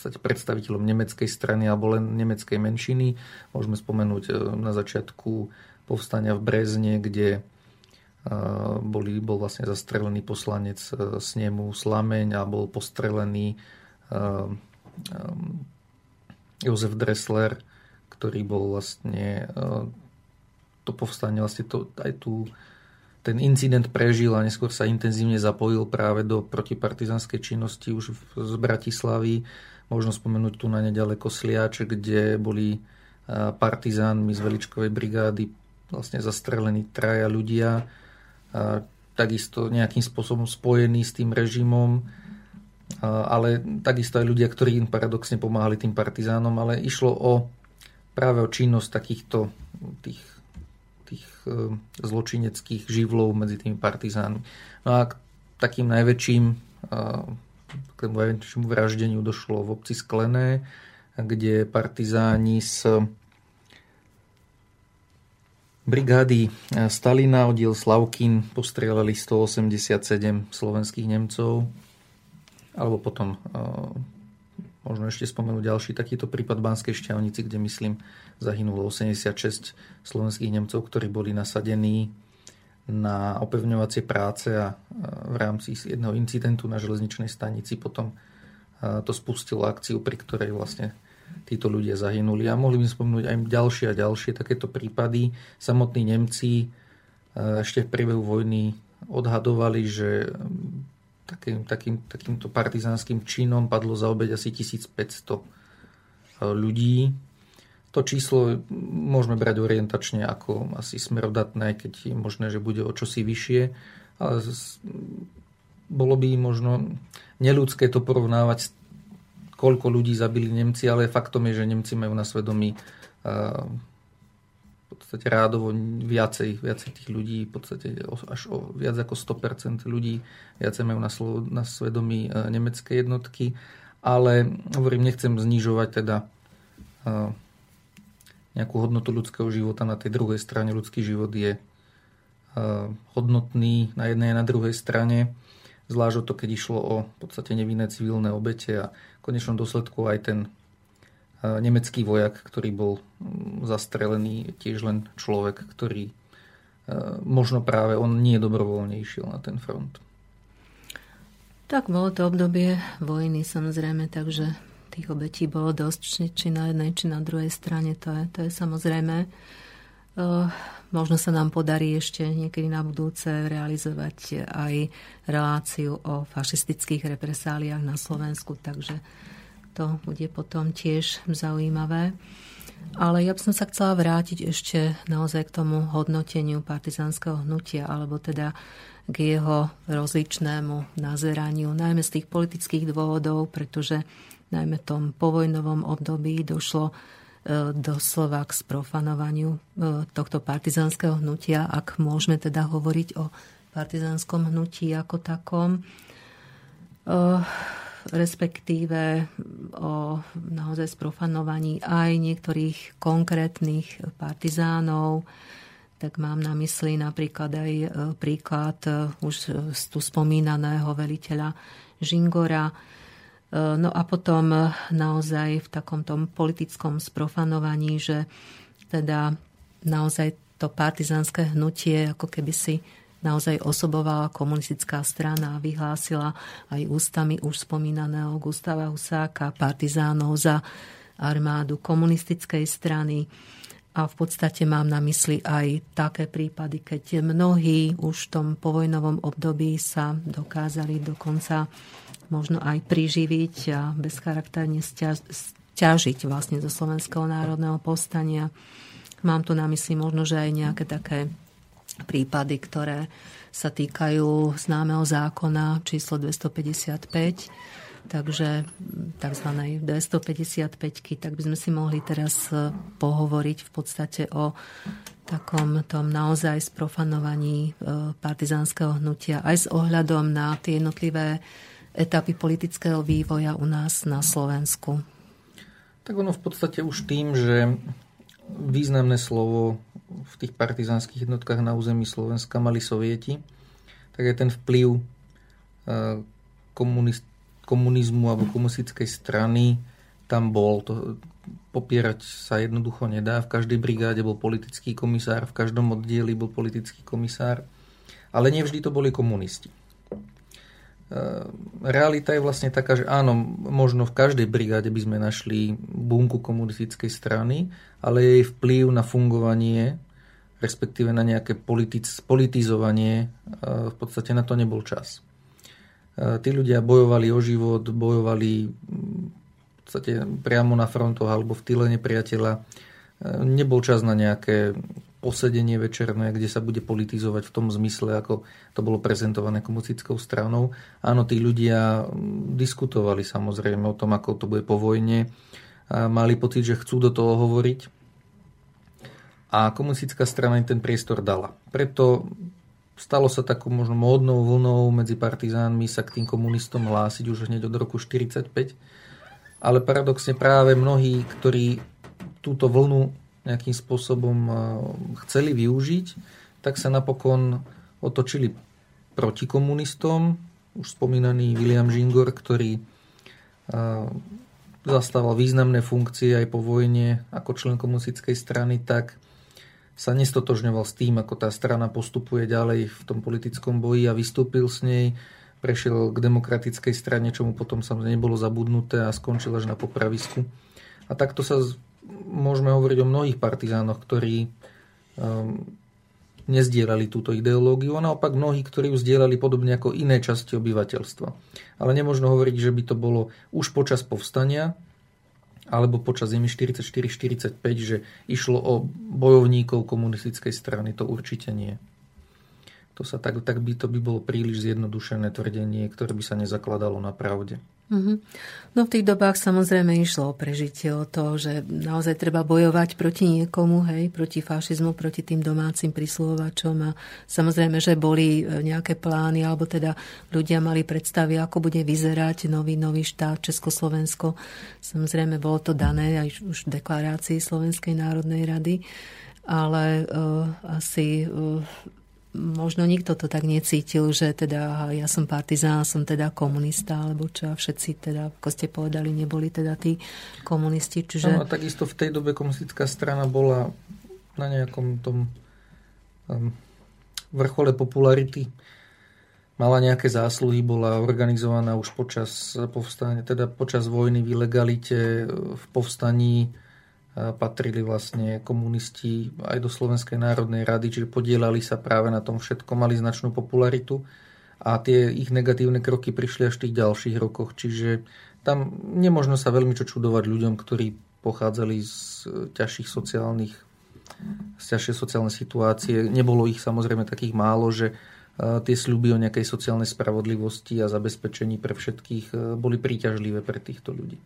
podstate predstaviteľom nemeckej strany alebo len nemeckej menšiny. Môžeme spomenúť e, na začiatku povstania v Brezne, kde boli, bol vlastne zastrelený poslanec snemu Slameň a bol postrelený Jozef Dressler, ktorý bol vlastne to povstanie, vlastne to, aj tú ten incident prežil a neskôr sa intenzívne zapojil práve do protipartizanskej činnosti už z Bratislavy. Možno spomenúť tu na nedaleko Sliač, kde boli partizánmi z Veličkovej brigády vlastne zastrelení traja ľudia, takisto nejakým spôsobom spojení s tým režimom, ale takisto aj ľudia, ktorí im paradoxne pomáhali tým partizánom, ale išlo o práve o činnosť takýchto tých tých e, zločineckých živlov medzi tými partizánmi. No a k takým najväčším e, k tomu najväčšiemu vraždeniu došlo v obci Sklené, kde partizáni z brigády e, Stalina oddiel Slavkin postrelali 187 slovenských Nemcov alebo potom Možno ešte spomenúť ďalší takýto prípad v Banskej šťavnici, kde myslím zahynulo 86 slovenských Nemcov, ktorí boli nasadení na opevňovacie práce a v rámci jedného incidentu na železničnej stanici potom to spustilo akciu, pri ktorej vlastne títo ľudia zahynuli. A mohli by spomenúť aj ďalšie a ďalšie takéto prípady. Samotní Nemci ešte v priebehu vojny odhadovali, že takým, takým, takýmto partizánskym činom padlo za obeď asi 1500 e, ľudí. To číslo môžeme brať orientačne ako asi smerodatné, keď je možné, že bude o čosi vyššie. Ale bolo by možno neludské to porovnávať, koľko ľudí zabili Nemci, ale faktom je, že Nemci majú na svedomí e, podstate rádovo viacej, viacej tých ľudí, v podstate až o viac ako 100% ľudí viacej majú na, slovo, na svedomí e, nemecké jednotky, ale hovorím, nechcem znižovať teda e, nejakú hodnotu ľudského života na tej druhej strane. Ľudský život je e, hodnotný na jednej a na druhej strane. zvlášť to, keď išlo o v podstate nevinné civilné obete a v konečnom dôsledku aj ten nemecký vojak, ktorý bol mm, zastrelený, tiež len človek, ktorý možno práve on nie dobrovoľne išiel na ten front. Tak bolo to obdobie vojny samozrejme, takže tých obetí bolo dosť, či, na jednej, či na druhej strane, to je, to je samozrejme. Uh, možno sa nám podarí ešte niekedy na budúce realizovať aj reláciu o fašistických represáliách na Slovensku, takže to bude potom tiež zaujímavé. Ale ja by som sa chcela vrátiť ešte naozaj k tomu hodnoteniu partizánskeho hnutia, alebo teda k jeho rozličnému nazeraniu, najmä z tých politických dôvodov, pretože najmä v tom povojnovom období došlo e, doslova k sprofanovaniu e, tohto partizánskeho hnutia, ak môžeme teda hovoriť o partizánskom hnutí ako takom. Respektíve o naozaj sprofanovaní aj niektorých konkrétnych partizánov, tak mám na mysli napríklad aj e, príklad e, už tu spomínaného veliteľa Žingora. E, no a potom naozaj v takom tom politickom sprofanovaní, že teda naozaj to partizánske hnutie ako keby si naozaj osobovala komunistická strana a vyhlásila aj ústami už spomínaného Gustava Husáka partizánov za armádu komunistickej strany. A v podstate mám na mysli aj také prípady, keď mnohí už v tom povojnovom období sa dokázali dokonca možno aj priživiť a bezcharakterne stiažiť vlastne zo Slovenského národného povstania. Mám tu na mysli možno, že aj nejaké také prípady, ktoré sa týkajú známeho zákona číslo 255, takže tzv. 255, tak by sme si mohli teraz e, pohovoriť v podstate o takom tom naozaj sprofanovaní e, partizánskeho hnutia aj s ohľadom na tie jednotlivé etapy politického vývoja u nás na Slovensku. Tak ono v podstate už tým, že významné slovo v tých partizánskych jednotkách na území Slovenska mali sovieti, tak aj ten vplyv e, komunist, komunizmu alebo komunistickej strany tam bol. To, popierať sa jednoducho nedá. V každej brigáde bol politický komisár, v každom oddieli bol politický komisár, ale nevždy to boli komunisti. Realita je vlastne taká, že áno, možno v každej brigáde by sme našli bunku komunistickej strany, ale jej vplyv na fungovanie, respektíve na nejaké politic, politizovanie, v podstate na to nebol čas. Tí ľudia bojovali o život, bojovali v podstate priamo na frontoch alebo v tyle nepriateľa. Nebol čas na nejaké posedenie večerné, kde sa bude politizovať v tom zmysle, ako to bolo prezentované komunistickou stranou. Áno, tí ľudia diskutovali samozrejme o tom, ako to bude po vojne. A mali pocit, že chcú do toho hovoriť. A komunistická strana im ten priestor dala. Preto stalo sa takou možno módnou vlnou medzi partizánmi sa k tým komunistom hlásiť už hneď od roku 1945. Ale paradoxne práve mnohí, ktorí túto vlnu nejakým spôsobom eh, chceli využiť, tak sa napokon otočili proti komunistom. Už spomínaný William Žingor, ktorý eh, zastával významné funkcie aj po vojne ako člen komunistickej strany, tak sa nestotožňoval s tým, ako tá strana postupuje ďalej v tom politickom boji a vystúpil s nej, prešiel k demokratickej strane, čo mu potom samozrejme nebolo zabudnuté a skončil až na popravisku. A takto sa môžeme hovoriť o mnohých partizánoch, ktorí um, nezdielali túto ideológiu a naopak mnohí, ktorí ju zdieľali podobne ako iné časti obyvateľstva. Ale nemôžno hovoriť, že by to bolo už počas povstania alebo počas zimy 44-45, že išlo o bojovníkov komunistickej strany. To určite nie. To sa tak, tak by to by bolo príliš zjednodušené tvrdenie, ktoré by sa nezakladalo na pravde. Mm-hmm. No v tých dobách samozrejme išlo o prežitie, o to, že naozaj treba bojovať proti niekomu, hej, proti fašizmu, proti tým domácim prísluhovačom a samozrejme, že boli e, nejaké plány, alebo teda ľudia mali predstavy, ako bude vyzerať nový, nový štát Československo. Samozrejme, bolo to dané aj už v deklarácii Slovenskej národnej rady, ale uh, asi uh, možno nikto to tak necítil, že teda ja som partizán, som teda komunista, alebo čo a všetci teda, ako ste povedali, neboli teda tí komunisti. Čiže... No a takisto v tej dobe komunistická strana bola na nejakom tom um, vrchole popularity. Mala nejaké zásluhy, bola organizovaná už počas povstania, teda počas vojny v ilegalite, v povstaní patrili vlastne komunisti aj do Slovenskej národnej rady, čiže podielali sa práve na tom všetko, mali značnú popularitu a tie ich negatívne kroky prišli až v tých ďalších rokoch, čiže tam nemožno sa veľmi čo čudovať ľuďom, ktorí pochádzali z ťažších sociálnych z ťažšej sociálnej situácie. Nebolo ich samozrejme takých málo, že tie sľuby o nejakej sociálnej spravodlivosti a zabezpečení pre všetkých boli príťažlivé pre týchto ľudí.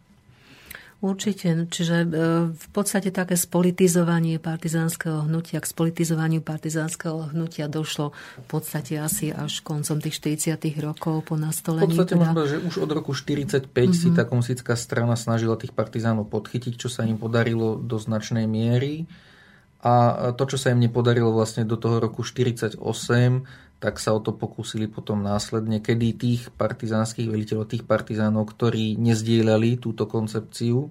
Určite, čiže e, v podstate také spolitizovanie partizánskeho hnutia, k spolitizovaniu partizánskeho hnutia došlo v podstate asi až koncom tých 40 rokov po nastolení. V podstate teda... možno, že už od roku 45 mm-hmm. si mhm. tá komunistická strana snažila tých partizánov podchytiť, čo sa im podarilo do značnej miery. A to, čo sa im nepodarilo vlastne do toho roku 48, tak sa o to pokúsili potom následne, kedy tých partizánskych veliteľov, tých partizánov, ktorí nezdieľali túto koncepciu,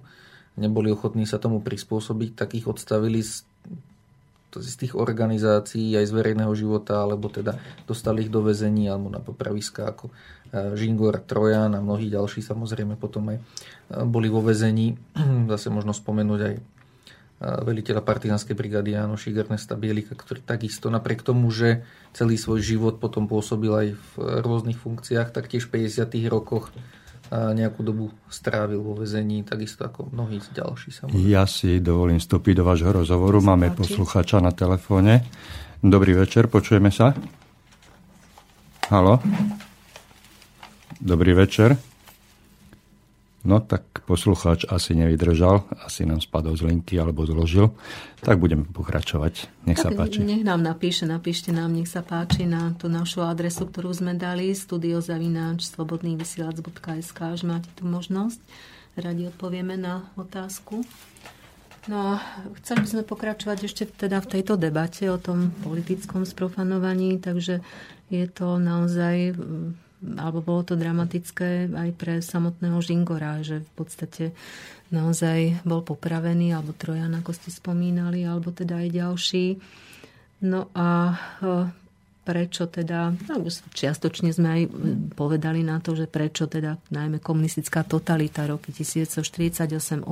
neboli ochotní sa tomu prispôsobiť, tak ich odstavili z, z tých organizácií aj z verejného života, alebo teda dostali ich do väzení alebo na popraviska ako e, Žingor, Trojan a mnohí ďalší samozrejme potom aj e, boli vo väzení. Zase možno spomenúť aj veliteľa partizánskej brigády Janoši Ernesta Bielika, ktorý takisto napriek tomu, že celý svoj život potom pôsobil aj v rôznych funkciách, tak tiež v 50. rokoch nejakú dobu strávil vo vezení, takisto ako mnohí ďalší. Samozrejme. Ja si dovolím vstúpiť do vášho rozhovoru. Máme posluchača na telefóne. Dobrý večer, počujeme sa? Halo? Dobrý večer. No tak poslucháč asi nevydržal, asi nám spadol z linky alebo zložil. Tak budeme pokračovať. Nech tak sa páči. Nech nám napíše, napíšte nám, nech sa páči na tú našu adresu, ktorú sme dali, studiozavináč slobodnývysielac.sk, až máte tú možnosť. Radi odpovieme na otázku. No a chceli by sme pokračovať ešte teda v tejto debate o tom politickom sprofanovaní, takže je to naozaj alebo bolo to dramatické aj pre samotného Žingora, že v podstate naozaj bol popravený, alebo Trojan, ako ste spomínali, alebo teda aj ďalší. No a prečo teda, no čiastočne sme aj povedali na to, že prečo teda najmä komunistická totalita roky 1948-89,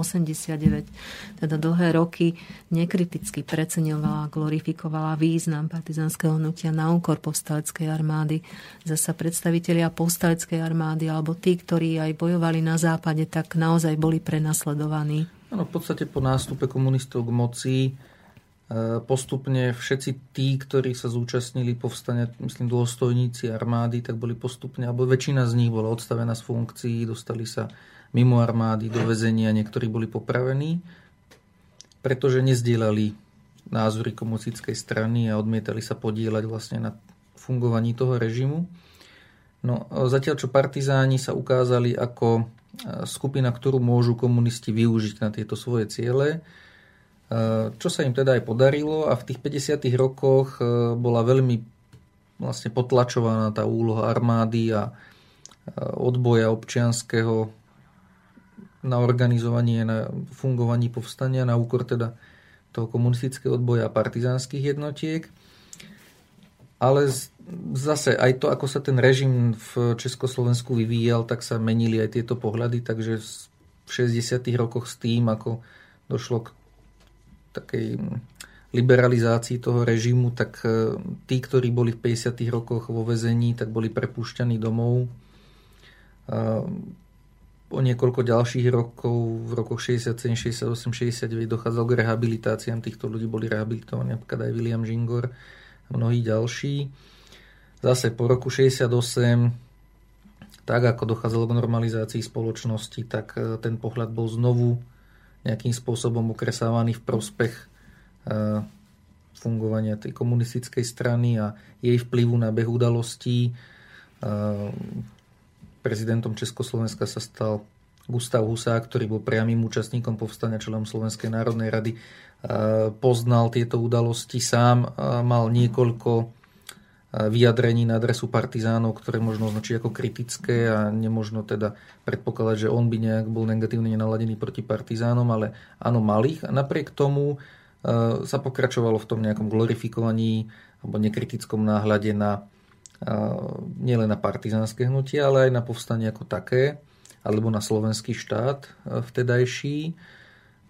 teda dlhé roky nekriticky preceňovala, glorifikovala význam partizánskeho hnutia na úkor povstaleckej armády. Zasa predstavitelia povstaleckej armády alebo tí, ktorí aj bojovali na západe, tak naozaj boli prenasledovaní. Ano, v podstate po nástupe komunistov k moci postupne všetci tí, ktorí sa zúčastnili povstania, myslím dôstojníci armády, tak boli postupne, alebo väčšina z nich bola odstavená z funkcií, dostali sa mimo armády do väzenia, niektorí boli popravení, pretože nezdielali názory komunistickej strany a odmietali sa podielať vlastne na fungovaní toho režimu. No, zatiaľ, čo partizáni sa ukázali ako e, skupina, ktorú môžu komunisti využiť na tieto svoje ciele, čo sa im teda aj podarilo a v tých 50. rokoch eh, bola veľmi vlastne potlačovaná tá úloha armády a eh, odboja občianského na organizovanie, na fungovanie povstania na úkor teda toho komunistického odboja a partizánskych jednotiek. Ale zase aj to, ako sa ten režim v Československu vyvíjal, tak sa menili aj tieto pohľady, takže v 60. rokoch s tým, ako došlo k takej liberalizácii toho režimu, tak e, tí, ktorí boli v 50. rokoch vo vezení, tak boli prepúšťaní domov. O niekoľko ďalších rokov, v rokoch 67, 68, 69 dochádzalo k rehabilitáciám týchto ľudí, boli rehabilitovaní napríklad aj William Žingor a mnohí ďalší. Zase po roku 68 tak ako dochádzalo k normalizácii spoločnosti, tak e, ten pohľad bol znovu nejakým spôsobom okresávaný v prospech eh, fungovania tej komunistickej strany a jej vplyvu na beh udalostí. Eh, prezidentom Československa sa stal Gustav Husák, ktorý bol priamým účastníkom povstania členom Slovenskej národnej rady. Eh, poznal tieto udalosti sám, mal niekoľko vyjadrení na adresu partizánov, ktoré možno označiť ako kritické a nemožno teda predpokladať, že on by nejak bol negatívne naladený proti partizánom, ale áno, malých. A napriek tomu sa pokračovalo v tom nejakom glorifikovaní alebo nekritickom náhľade na nielen na partizánske hnutie, ale aj na povstanie ako také, alebo na slovenský štát vtedajší.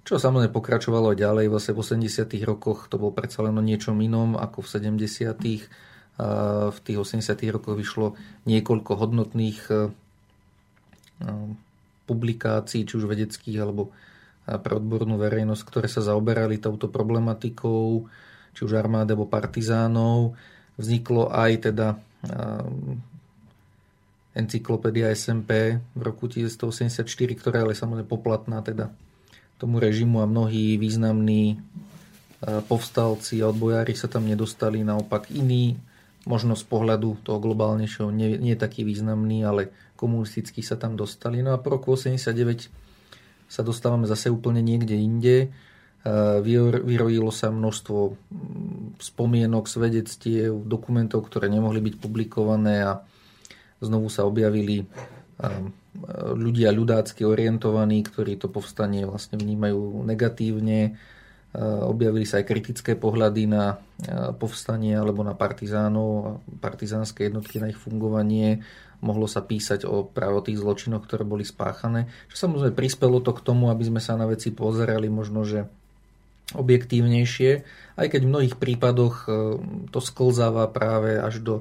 Čo samozrejme pokračovalo ďalej, vlastne v 80 rokoch to bol predsa len o niečom inom ako v 70 V tých 80 rokoch vyšlo niekoľko hodnotných e, e, publikácií, či už vedeckých alebo pre odbornú verejnosť, ktoré sa zaoberali touto problematikou, či už armády alebo partizánov. Vzniklo aj teda encyklopédia SMP v roku 1984, ktorá ale samozrejme poplatná teda tomu režimu a mnohí významní e, povstalci a odbojári sa tam nedostali, naopak iní, možno z pohľadu toho globálnejšieho, nie, nie taký významný, ale komunistický sa tam dostali. No a po roku 89 sa dostávame zase úplne niekde inde. E, vyrojilo sa množstvo spomienok, svedectiev, dokumentov, ktoré nemohli byť publikované a znovu sa objavili ľudia ľudácky orientovaní, ktorí to povstanie vlastne vnímajú negatívne. Objavili sa aj kritické pohľady na povstanie alebo na partizánov, partizánske jednotky, na ich fungovanie. Mohlo sa písať o práve tých zločinoch, ktoré boli spáchané. Čo samozrejme prispelo to k tomu, aby sme sa na veci pozerali možno, že objektívnejšie, aj keď v mnohých prípadoch e, to sklzáva práve až do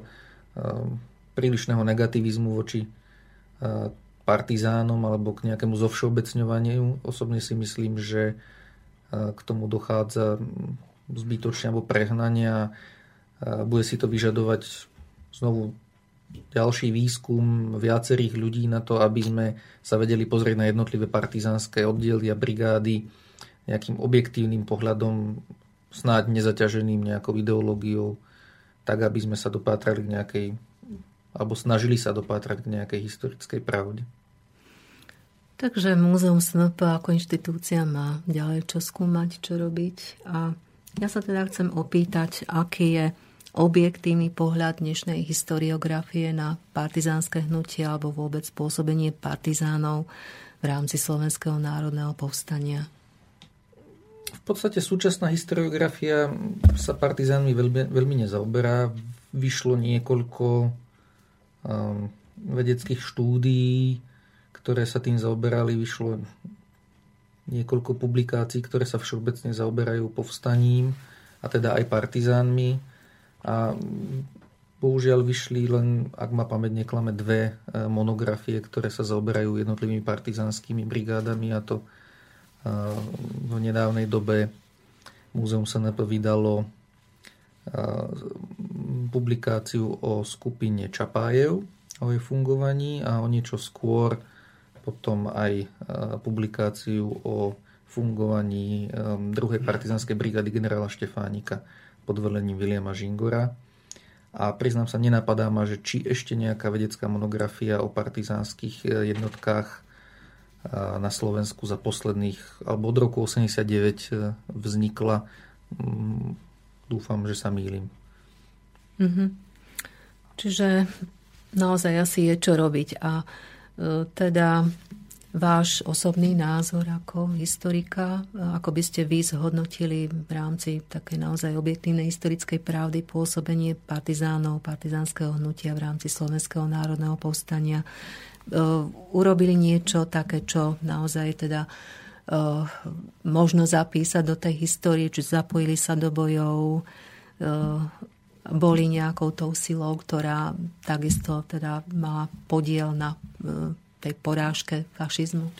prílišného negativizmu voči partizánom alebo k nejakému zovšeobecňovaniu. Osobne si myslím, že k tomu dochádza zbytočne alebo prehnania. Bude si to vyžadovať znovu ďalší výskum viacerých ľudí na to, aby sme sa vedeli pozrieť na jednotlivé partizánske oddiely a brigády nejakým objektívnym pohľadom, snáď nezaťaženým nejakou ideológiou, tak aby sme sa dopátrali k nejakej alebo snažili sa dopátrať k nejakej historickej pravde. Takže Múzeum SNP ako inštitúcia má ďalej čo skúmať, čo robiť. A ja sa teda chcem opýtať, aký je objektívny pohľad dnešnej historiografie na partizánske hnutie alebo vôbec pôsobenie partizánov v rámci Slovenského národného povstania. V podstate súčasná historiografia sa partizánmi veľmi, veľmi nezaoberá. Vyšlo niekoľko um, vedeckých štúdií, ktoré sa tým zaoberali. Vyšlo niekoľko publikácií, ktoré sa všeobecne zaoberajú povstaním a teda aj partizánmi. A bohužiaľ vyšli len, ak ma pamäť neklame, dve e, monografie, ktoré sa zaoberajú jednotlivými partizánskymi brigádami a to e, v nedávnej dobe Múzeum sa vydalo publikáciu o skupine Čapájev, o jej fungovaní a o niečo skôr potom aj publikáciu o fungovaní druhej partizanskej brigády generála Štefánika pod velením Viliama Žingora. A priznám sa, nenapadá ma, že či ešte nejaká vedecká monografia o partizánskych e, jednotkách na Slovensku za posledných, alebo od roku 89 e, vznikla dúfam, že sa mýlim. Mm-hmm. Čiže naozaj asi je čo robiť. A e, teda váš osobný názor ako historika, ako by ste vy zhodnotili v rámci také naozaj objektívnej historickej pravdy pôsobenie partizánov, partizánskeho hnutia v rámci Slovenského národného povstania. E, urobili niečo také, čo naozaj teda možno zapísať do tej histórie, či zapojili sa do bojov, boli nejakou tou silou, ktorá takisto teda má podiel na eh, tej porážke fašizmu?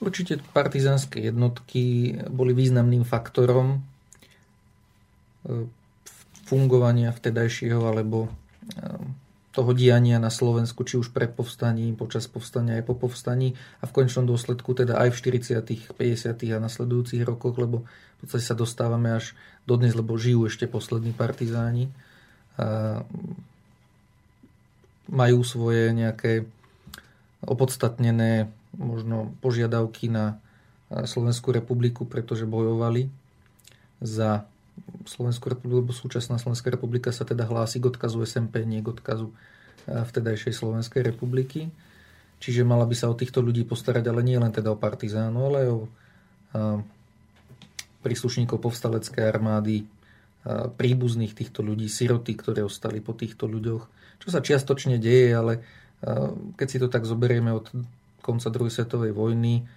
Určite partizánske jednotky boli významným faktorom fungovania vtedajšieho alebo toho diania na Slovensku, či už pred povstaním, počas povstania aj po povstaní a v končnom dôsledku teda aj v 40., 50. a nasledujúcich rokoch, lebo v podstate sa dostávame až dodnes, lebo žijú ešte poslední partizáni. Majú svoje nejaké opodstatnené možno požiadavky na Slovenskú republiku, pretože bojovali za Slovensku republiku, lebo súčasná Slovenská republika sa teda hlási k odkazu SMP, nie k odkazu vtedajšej Slovenskej republiky. Čiže mala by sa o týchto ľudí postarať, ale nie len teda o partizánov, ale aj o príslušníkov povstaleckej armády, príbuzných týchto ľudí, siroty, ktoré ostali po týchto ľuďoch. Čo sa čiastočne deje, ale keď si to tak zoberieme od konca druhej svetovej vojny,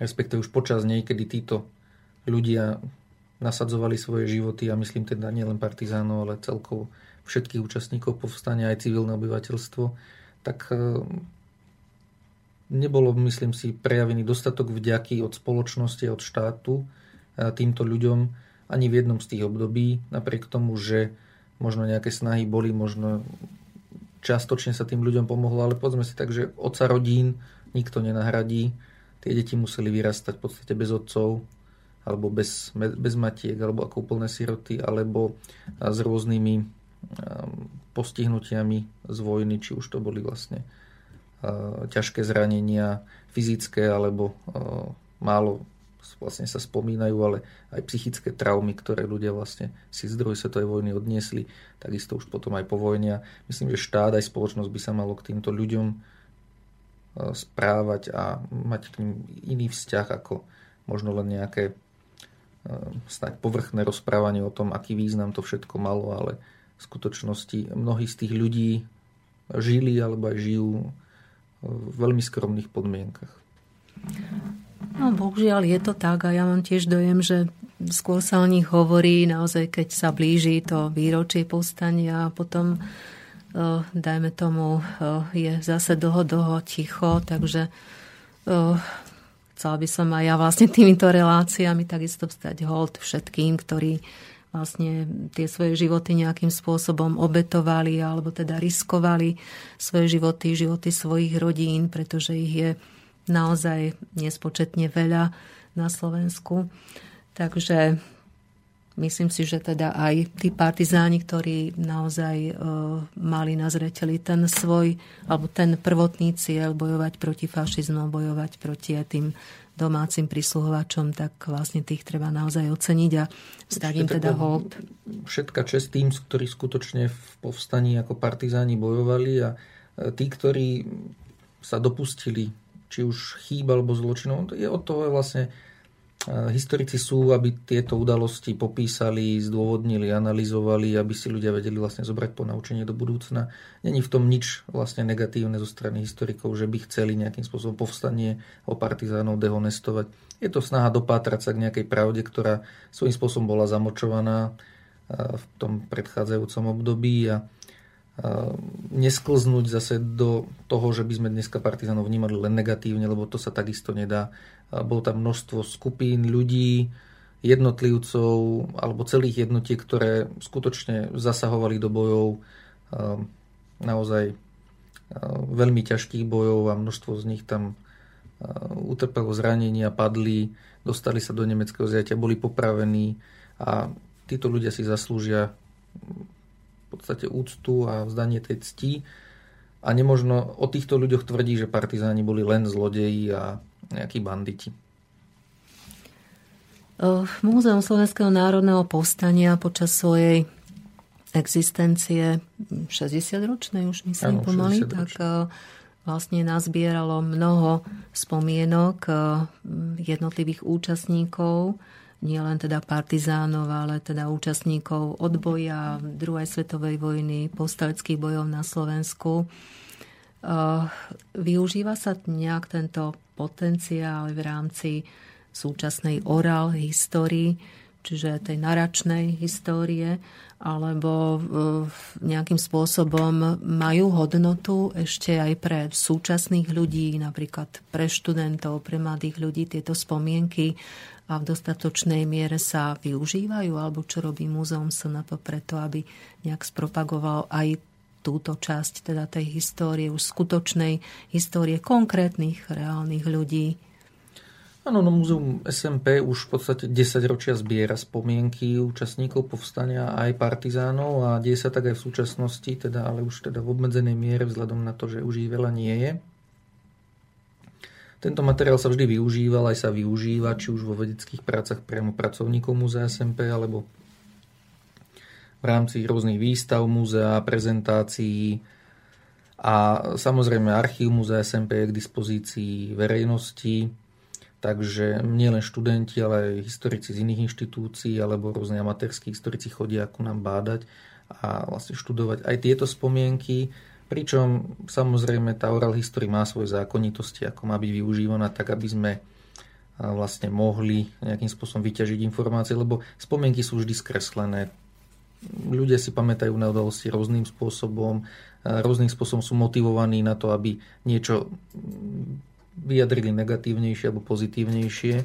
respektíve už počas nej, kedy títo ľudia nasadzovali svoje životy a myslím teda nielen partizánov, ale celkovo všetkých účastníkov povstania, aj civilné obyvateľstvo, tak nebolo, myslím si, prejavený dostatok vďaky od spoločnosti a od štátu týmto ľuďom, ani v jednom z tých období, napriek tomu, že možno nejaké snahy boli, možno častočne sa tým ľuďom pomohlo, ale povedzme si tak, že oca rodín nikto nenahradí. Tie deti museli vyrastať v podstate bez otcov, alebo bez, bez matiek, alebo ako úplné siroty, alebo s rôznymi postihnutiami z vojny, či už to boli vlastne ťažké zranenia fyzické, alebo málo vlastne sa spomínajú, ale aj psychické traumy, ktoré ľudia vlastne si z druhej svetovej vojny odniesli, takisto už potom aj po vojne. Myslím, že štát aj spoločnosť by sa malo k týmto ľuďom e, správať a mať k ním iný vzťah ako možno len nejaké e, snáď povrchné rozprávanie o tom, aký význam to všetko malo, ale v skutočnosti mnohí z tých ľudí žili alebo aj žijú v veľmi skromných podmienkach. No bohužiaľ je to tak a ja mám tiež dojem, že skôr sa o nich hovorí naozaj, keď sa blíži to výročie povstania a potom uh, dajme tomu, uh, je zase dlho, dlho ticho, takže uh, chcela by som aj ja vlastne týmito reláciami takisto vstať hold všetkým, ktorí vlastne tie svoje životy nejakým spôsobom obetovali alebo teda riskovali svoje životy, životy svojich rodín, pretože ich je naozaj nespočetne veľa na Slovensku. Takže myslím si, že teda aj tí partizáni, ktorí naozaj e, mali na zreteli ten svoj, alebo ten prvotný cieľ bojovať proti fašizmu, bojovať proti tým domácim prisluhovačom, tak vlastne tých treba naozaj oceniť a vzdať im teda hold. Všetka čest tým, ktorí skutočne v povstaní ako partizáni bojovali a e, tí, ktorí sa dopustili či už chýb alebo zločinov. Je od toho vlastne historici sú, aby tieto udalosti popísali, zdôvodnili, analyzovali, aby si ľudia vedeli vlastne zobrať ponaučenie do budúcna. Není v tom nič vlastne negatívne zo strany historikov, že by chceli nejakým spôsobom povstanie o partizánov dehonestovať. Je to snaha dopátrať sa k nejakej pravde, ktorá svojím spôsobom bola zamočovaná v tom predchádzajúcom období a nesklznúť zase do toho, že by sme dneska partizánov vnímali len negatívne, lebo to sa takisto nedá. Bolo tam množstvo skupín ľudí, jednotlivcov alebo celých jednotiek, ktoré skutočne zasahovali do bojov naozaj veľmi ťažkých bojov a množstvo z nich tam utrpelo zranenia, padli, dostali sa do nemeckého zjatia, boli popravení a títo ľudia si zaslúžia podstate úctu a vzdanie tej cti. A nemožno o týchto ľuďoch tvrdí, že partizáni boli len zlodeji a nejakí banditi. Múzeum Slovenského národného povstania počas svojej existencie 60-ročnej už myslím ano, pomaly, tak vlastne nazbieralo mnoho spomienok jednotlivých účastníkov nielen teda partizánov, ale teda účastníkov odboja druhej svetovej vojny, povstaleckých bojov na Slovensku. Využíva sa nejak tento potenciál v rámci súčasnej oral histórii, čiže tej naračnej histórie, alebo nejakým spôsobom majú hodnotu ešte aj pre súčasných ľudí, napríklad pre študentov, pre mladých ľudí tieto spomienky a v dostatočnej miere sa využívajú, alebo čo robí Múzeum SNP preto, aby nejak spropagoval aj túto časť teda tej histórie, už skutočnej histórie konkrétnych, reálnych ľudí. Áno, no Múzeum SMP už v podstate 10 ročia zbiera spomienky účastníkov povstania aj partizánov a deje sa tak aj v súčasnosti, teda, ale už teda v obmedzenej miere vzhľadom na to, že už ich veľa nie je. Tento materiál sa vždy využíval, aj sa využíva, či už vo vedeckých prácach priamo pracovníkov múzea SMP, alebo v rámci rôznych výstav múzea, prezentácií, a samozrejme archív Múzea SMP je k dispozícii verejnosti, takže nielen študenti, ale aj historici z iných inštitúcií alebo rôzne amatérskí historici chodia ku nám bádať a vlastne študovať aj tieto spomienky, pričom samozrejme tá oral history má svoje zákonitosti, ako má byť využívaná tak, aby sme vlastne mohli nejakým spôsobom vyťažiť informácie, lebo spomienky sú vždy skreslené. Ľudia si pamätajú na udalosti rôznym spôsobom, rôznym spôsobom sú motivovaní na to, aby niečo vyjadrili negatívnejšie alebo pozitívnejšie.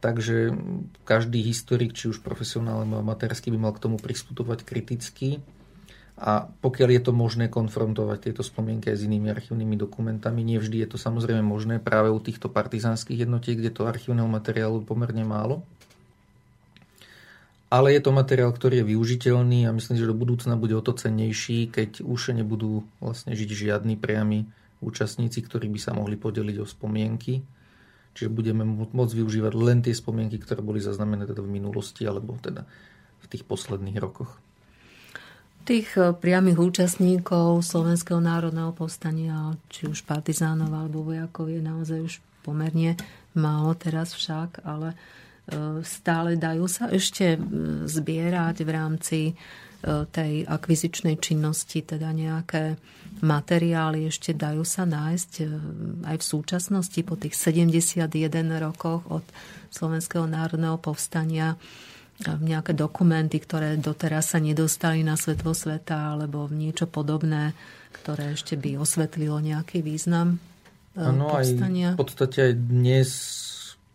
Takže každý historik, či už profesionálny alebo amatérsky, by mal k tomu pristupovať kriticky. A pokiaľ je to možné konfrontovať tieto spomienky aj s inými archívnymi dokumentami, nie vždy je to samozrejme možné práve u týchto partizánskych jednotiek, kde to archívneho materiálu pomerne málo ale je to materiál, ktorý je využiteľný a myslím, že do budúcna bude o to cennejší, keď už nebudú vlastne žiť žiadni priami účastníci, ktorí by sa mohli podeliť o spomienky. Čiže budeme môcť využívať len tie spomienky, ktoré boli zaznamené teda v minulosti alebo teda v tých posledných rokoch. Tých eh, priamých účastníkov Slovenského národného povstania, či už partizánov alebo vojakov, je naozaj už pomerne málo teraz však, ale stále dajú sa ešte zbierať v rámci e, tej akvizičnej činnosti, teda nejaké materiály ešte dajú sa nájsť e, aj v súčasnosti po tých 71 rokoch od Slovenského národného povstania nejaké dokumenty, ktoré doteraz sa nedostali na svetlo sveta alebo niečo podobné, ktoré ešte by osvetlilo nejaký význam ano, povstania. Aj v podstate aj dnes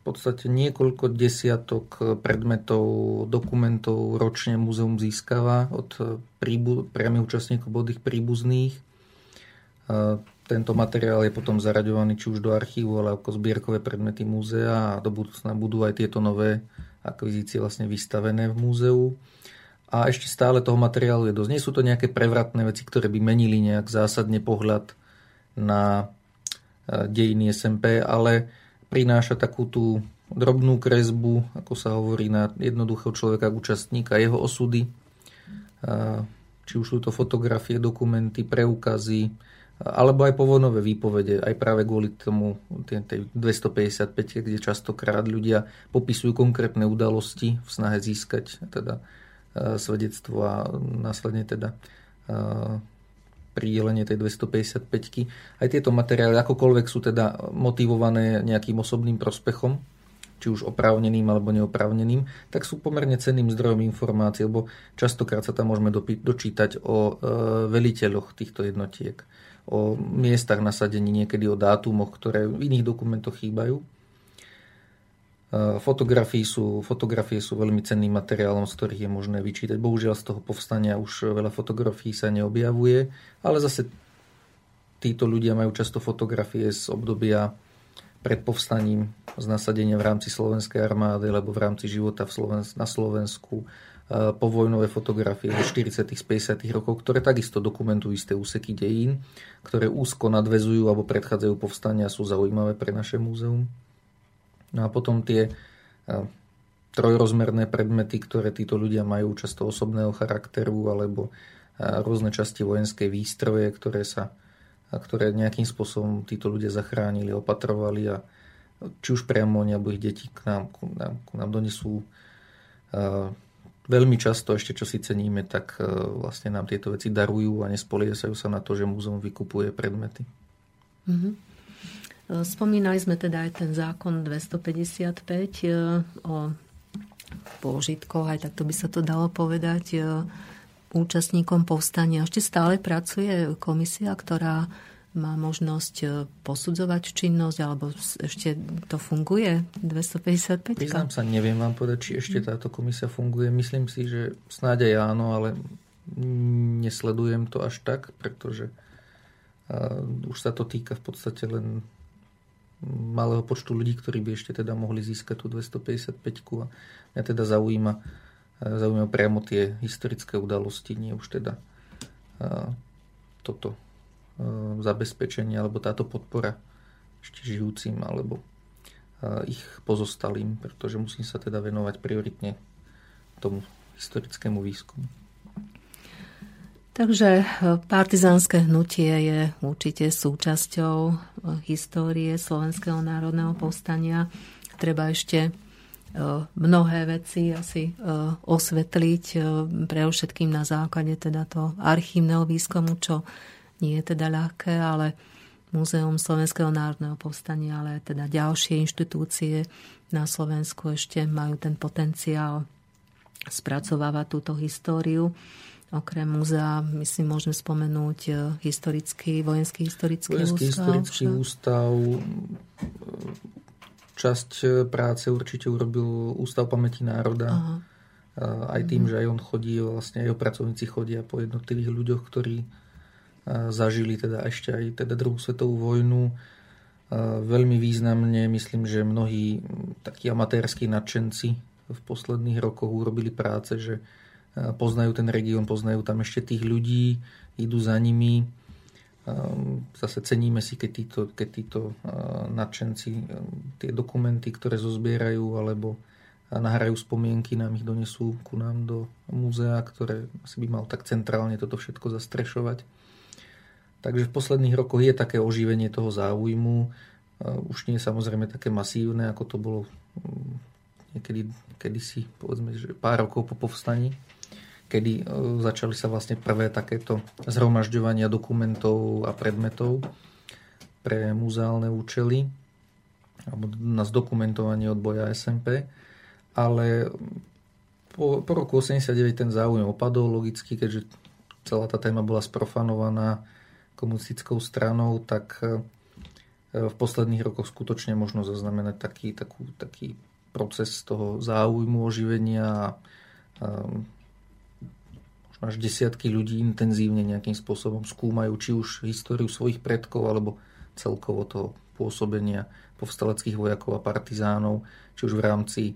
podstate niekoľko desiatok predmetov, dokumentov ročne múzeum získava od príbu- priamých účastníkov bodých príbuzných. Tento materiál je potom zaraďovaný či už do archívu, ale ako zbierkové predmety múzea a do budúcna budú aj tieto nové akvizície vlastne vystavené v múzeu. A ešte stále toho materiálu je dosť. Nie sú to nejaké prevratné veci, ktoré by menili nejak zásadne pohľad na dejiny SMP, ale prináša takú tú drobnú kresbu, ako sa hovorí, na jednoduchého človeka, účastníka, jeho osudy. Či už sú to fotografie, dokumenty, preukazy, alebo aj povojnové výpovede, aj práve kvôli tomu tej 255, kde častokrát ľudia popisujú konkrétne udalosti v snahe získať teda svedectvo a následne teda pridelenie tej 255 Aj tieto materiály, akokoľvek sú teda motivované nejakým osobným prospechom, či už oprávneným alebo neoprávneným, tak sú pomerne cenným zdrojom informácií, lebo častokrát sa tam môžeme dočítať o e, veliteľoch týchto jednotiek, o miestach nasadení, niekedy o dátumoch, ktoré v iných dokumentoch chýbajú. Fotografie sú, fotografie sú veľmi cenným materiálom, z ktorých je možné vyčítať. Bohužiaľ z toho povstania už veľa fotografií sa neobjavuje, ale zase títo ľudia majú často fotografie z obdobia pred povstaním, z nasadenia v rámci slovenskej armády alebo v rámci života v Sloven- na Slovensku, povojnové fotografie zo 40. 50. rokov, ktoré takisto dokumentujú isté úseky dejín, ktoré úzko nadvezujú alebo predchádzajú povstania a sú zaujímavé pre naše múzeum. No a potom tie trojrozmerné predmety, ktoré títo ľudia majú často osobného charakteru alebo rôzne časti vojenskej výstroje, ktoré sa ktoré nejakým spôsobom títo ľudia zachránili, opatrovali a či už priamo oni alebo ich deti k nám, k nám, k nám donesú veľmi často ešte, čo si ceníme, tak vlastne nám tieto veci darujú a nespoliesajú sa na to, že múzeum vykupuje predmety. Mm-hmm. Spomínali sme teda aj ten zákon 255 e, o pôžitkoch, aj takto by sa to dalo povedať, e, účastníkom povstania. Ešte stále pracuje komisia, ktorá má možnosť e, posudzovať činnosť, alebo ešte to funguje 255? Priznám sa, neviem vám povedať, či ešte táto komisia funguje. Myslím si, že snáď aj áno, ale nesledujem to až tak, pretože už sa to týka v podstate len malého počtu ľudí, ktorí by ešte teda mohli získať tú 255 a mňa teda zaujíma, eh, zaujíma priamo tie historické udalosti, nie už teda toto zabezpečenie alebo táto podpora ešte žijúcim alebo ich pozostalým, pretože musím sa teda venovať prioritne tomu historickému výskumu. Takže e, partizánske hnutie je určite súčasťou histórie Slovenského národného povstania. Treba ešte mnohé veci asi osvetliť, pre všetkým na základe teda to archívneho výskumu, čo nie je teda ľahké, ale Múzeum Slovenského národného povstania, ale teda ďalšie inštitúcie na Slovensku ešte majú ten potenciál spracovávať túto históriu. Okrem múzea, myslím, môžeme spomenúť e, historický, vojenský historický vojenský ústav. historický ústav. Časť e, práce určite urobil Ústav pamäti národa. Aha. Aj tým, mhm. že aj on chodí, vlastne aj jeho pracovníci chodia po jednotlivých ľuďoch, ktorí zažili teda ešte aj teda druhú svetovú vojnu. Veľmi významne, myslím, že mnohí takí amatérskí nadšenci v posledných rokoch urobili práce, že poznajú ten región, poznajú tam ešte tých ľudí, idú za nimi. Zase ceníme si, keď títo, keď títo nadšenci tie dokumenty, ktoré zozbierajú alebo nahrajú spomienky, nám ich donesú ku nám do múzea, ktoré asi by mal tak centrálne toto všetko zastrešovať. Takže v posledných rokoch je také oživenie toho záujmu. Už nie je samozrejme také masívne, ako to bolo niekedy kedysi, povedzme, že pár rokov po povstaní kedy e, začali sa vlastne prvé takéto zhromažďovania dokumentov a predmetov pre muzeálne účely alebo na zdokumentovanie odboja SMP. Ale po, po roku 89 ten záujem opadol logicky, keďže celá tá téma bola sprofanovaná komunistickou stranou, tak e, v posledných rokoch skutočne možno zaznamenať taký, takú, taký proces toho záujmu, oživenia a až desiatky ľudí intenzívne nejakým spôsobom skúmajú či už históriu svojich predkov alebo celkovo toho pôsobenia povstaleckých vojakov a partizánov, či už v rámci e,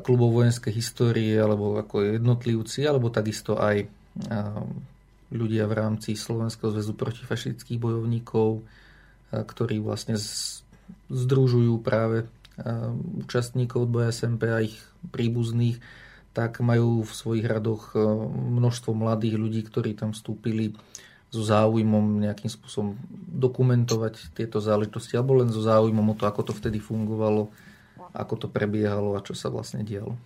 klubov vojenskej histórie alebo ako jednotlivci, alebo takisto aj e, ľudia v rámci Slovenského zväzu protifašistických bojovníkov, ktorí vlastne združujú práve účastníkov odboja SMP a ich príbuzných tak majú v svojich radoch množstvo mladých ľudí, ktorí tam vstúpili so záujmom nejakým spôsobom dokumentovať tieto záležitosti, alebo len so záujmom o to, ako to vtedy fungovalo, ako to prebiehalo a čo sa vlastne dialo.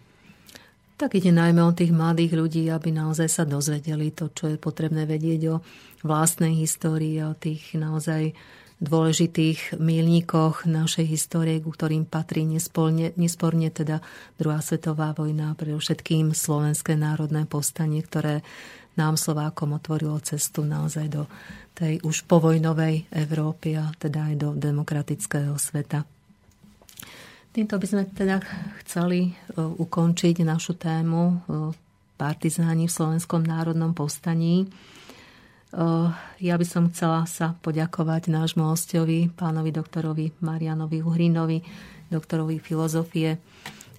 Tak ide najmä o tých mladých ľudí, aby naozaj sa dozvedeli to, čo je potrebné vedieť o vlastnej histórii, o tých naozaj dôležitých milníkoch našej histórie, ku ktorým patrí nesporne, nesporne teda druhá svetová vojna, pre všetkým Slovenské národné povstanie, ktoré nám Slovákom otvorilo cestu naozaj do tej už povojnovej Európy a teda aj do demokratického sveta. Týmto by sme teda chceli e, ukončiť našu tému e, partizáni v Slovenskom národnom povstaní. Ja by som chcela sa poďakovať nášmu hostovi, pánovi doktorovi Marianovi Uhrinovi, doktorovi filozofie,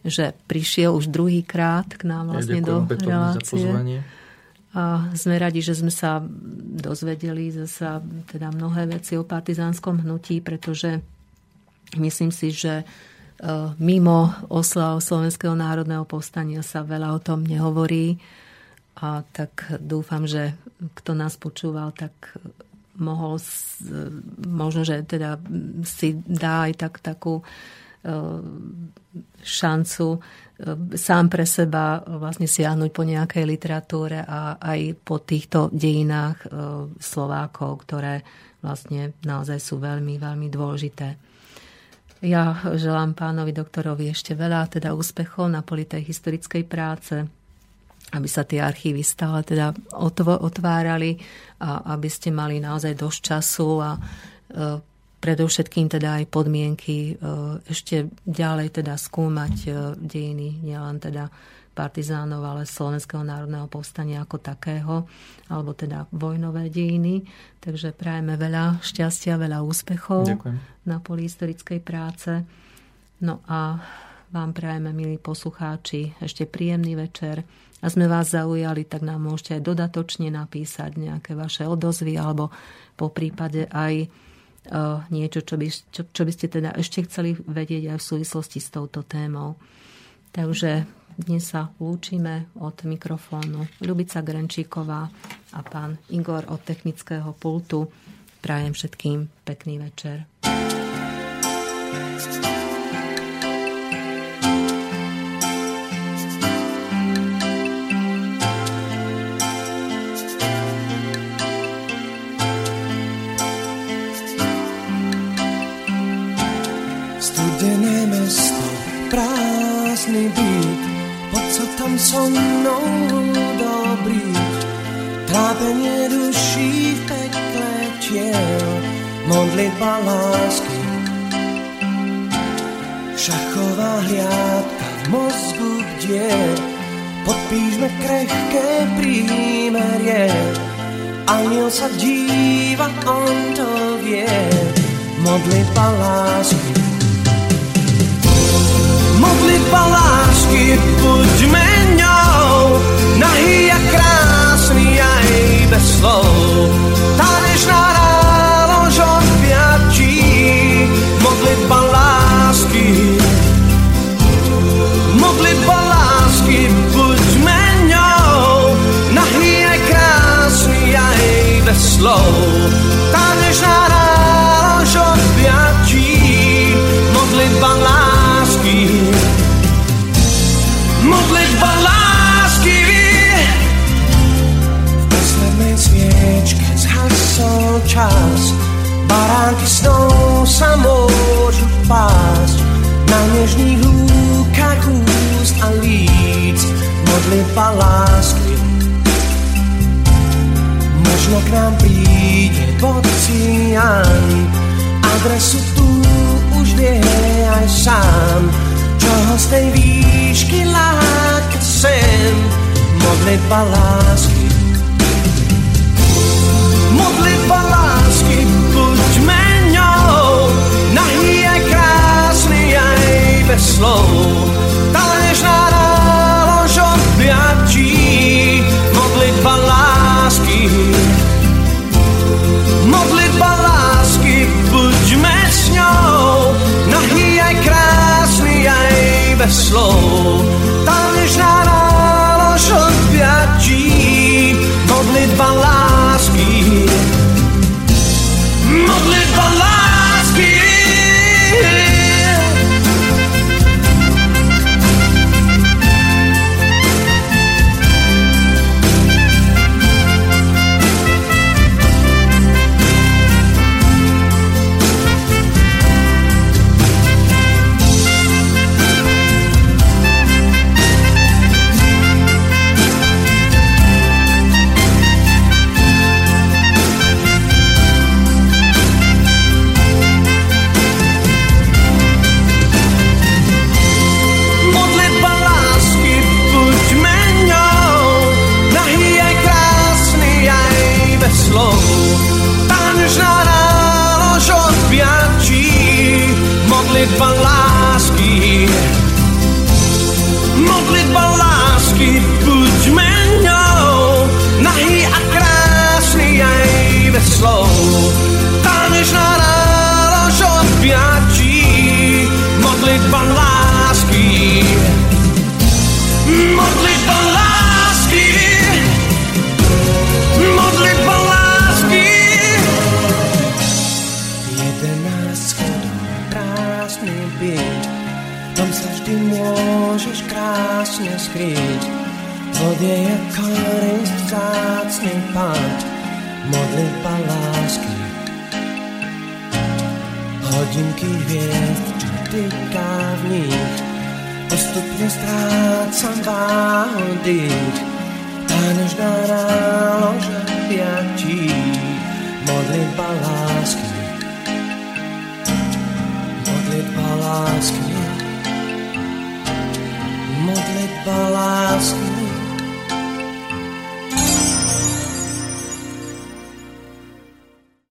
že prišiel už druhýkrát k nám vlastne ja do relácie. A sme radi, že sme sa dozvedeli zasa teda mnohé veci o partizánskom hnutí, pretože myslím si, že mimo oslav Slovenského národného povstania sa veľa o tom nehovorí a tak dúfam, že kto nás počúval, tak mohol, možno, že teda si dá aj tak, takú e, šancu e, sám pre seba vlastne siahnuť po nejakej literatúre a aj po týchto dejinách e, Slovákov, ktoré vlastne naozaj sú veľmi, veľmi dôležité. Ja želám pánovi doktorovi ešte veľa teda úspechov na poli tej historickej práce, aby sa tie archívy stále teda otvárali a aby ste mali naozaj dosť času a e, predovšetkým teda aj podmienky e, ešte ďalej teda skúmať e, dejiny, nielen teda partizánov, ale Slovenského národného povstania ako takého, alebo teda vojnové dejiny. Takže prajeme veľa šťastia, veľa úspechov Ďakujem. na poli historickej práce. No a vám prajeme, milí poslucháči, ešte príjemný večer. A sme vás zaujali, tak nám môžete aj dodatočne napísať nejaké vaše odozvy alebo po prípade aj e, niečo, čo by, čo, čo by ste teda ešte chceli vedieť aj v súvislosti s touto témou. Takže dnes sa lúčime od mikrofónu Ľubica Grenčíková a pán Igor od technického pultu. Prajem všetkým pekný večer. Studené mesto, prázdny dým tam so mnou dobrý, trápenie duší v pekle tiel, modlitba lásky. Šachová hliadka v mozgu, kde podpíšme krehké prímerie. Aniel sa díva, on to vie, modlitba lásky. Mogli palashki po gjmenja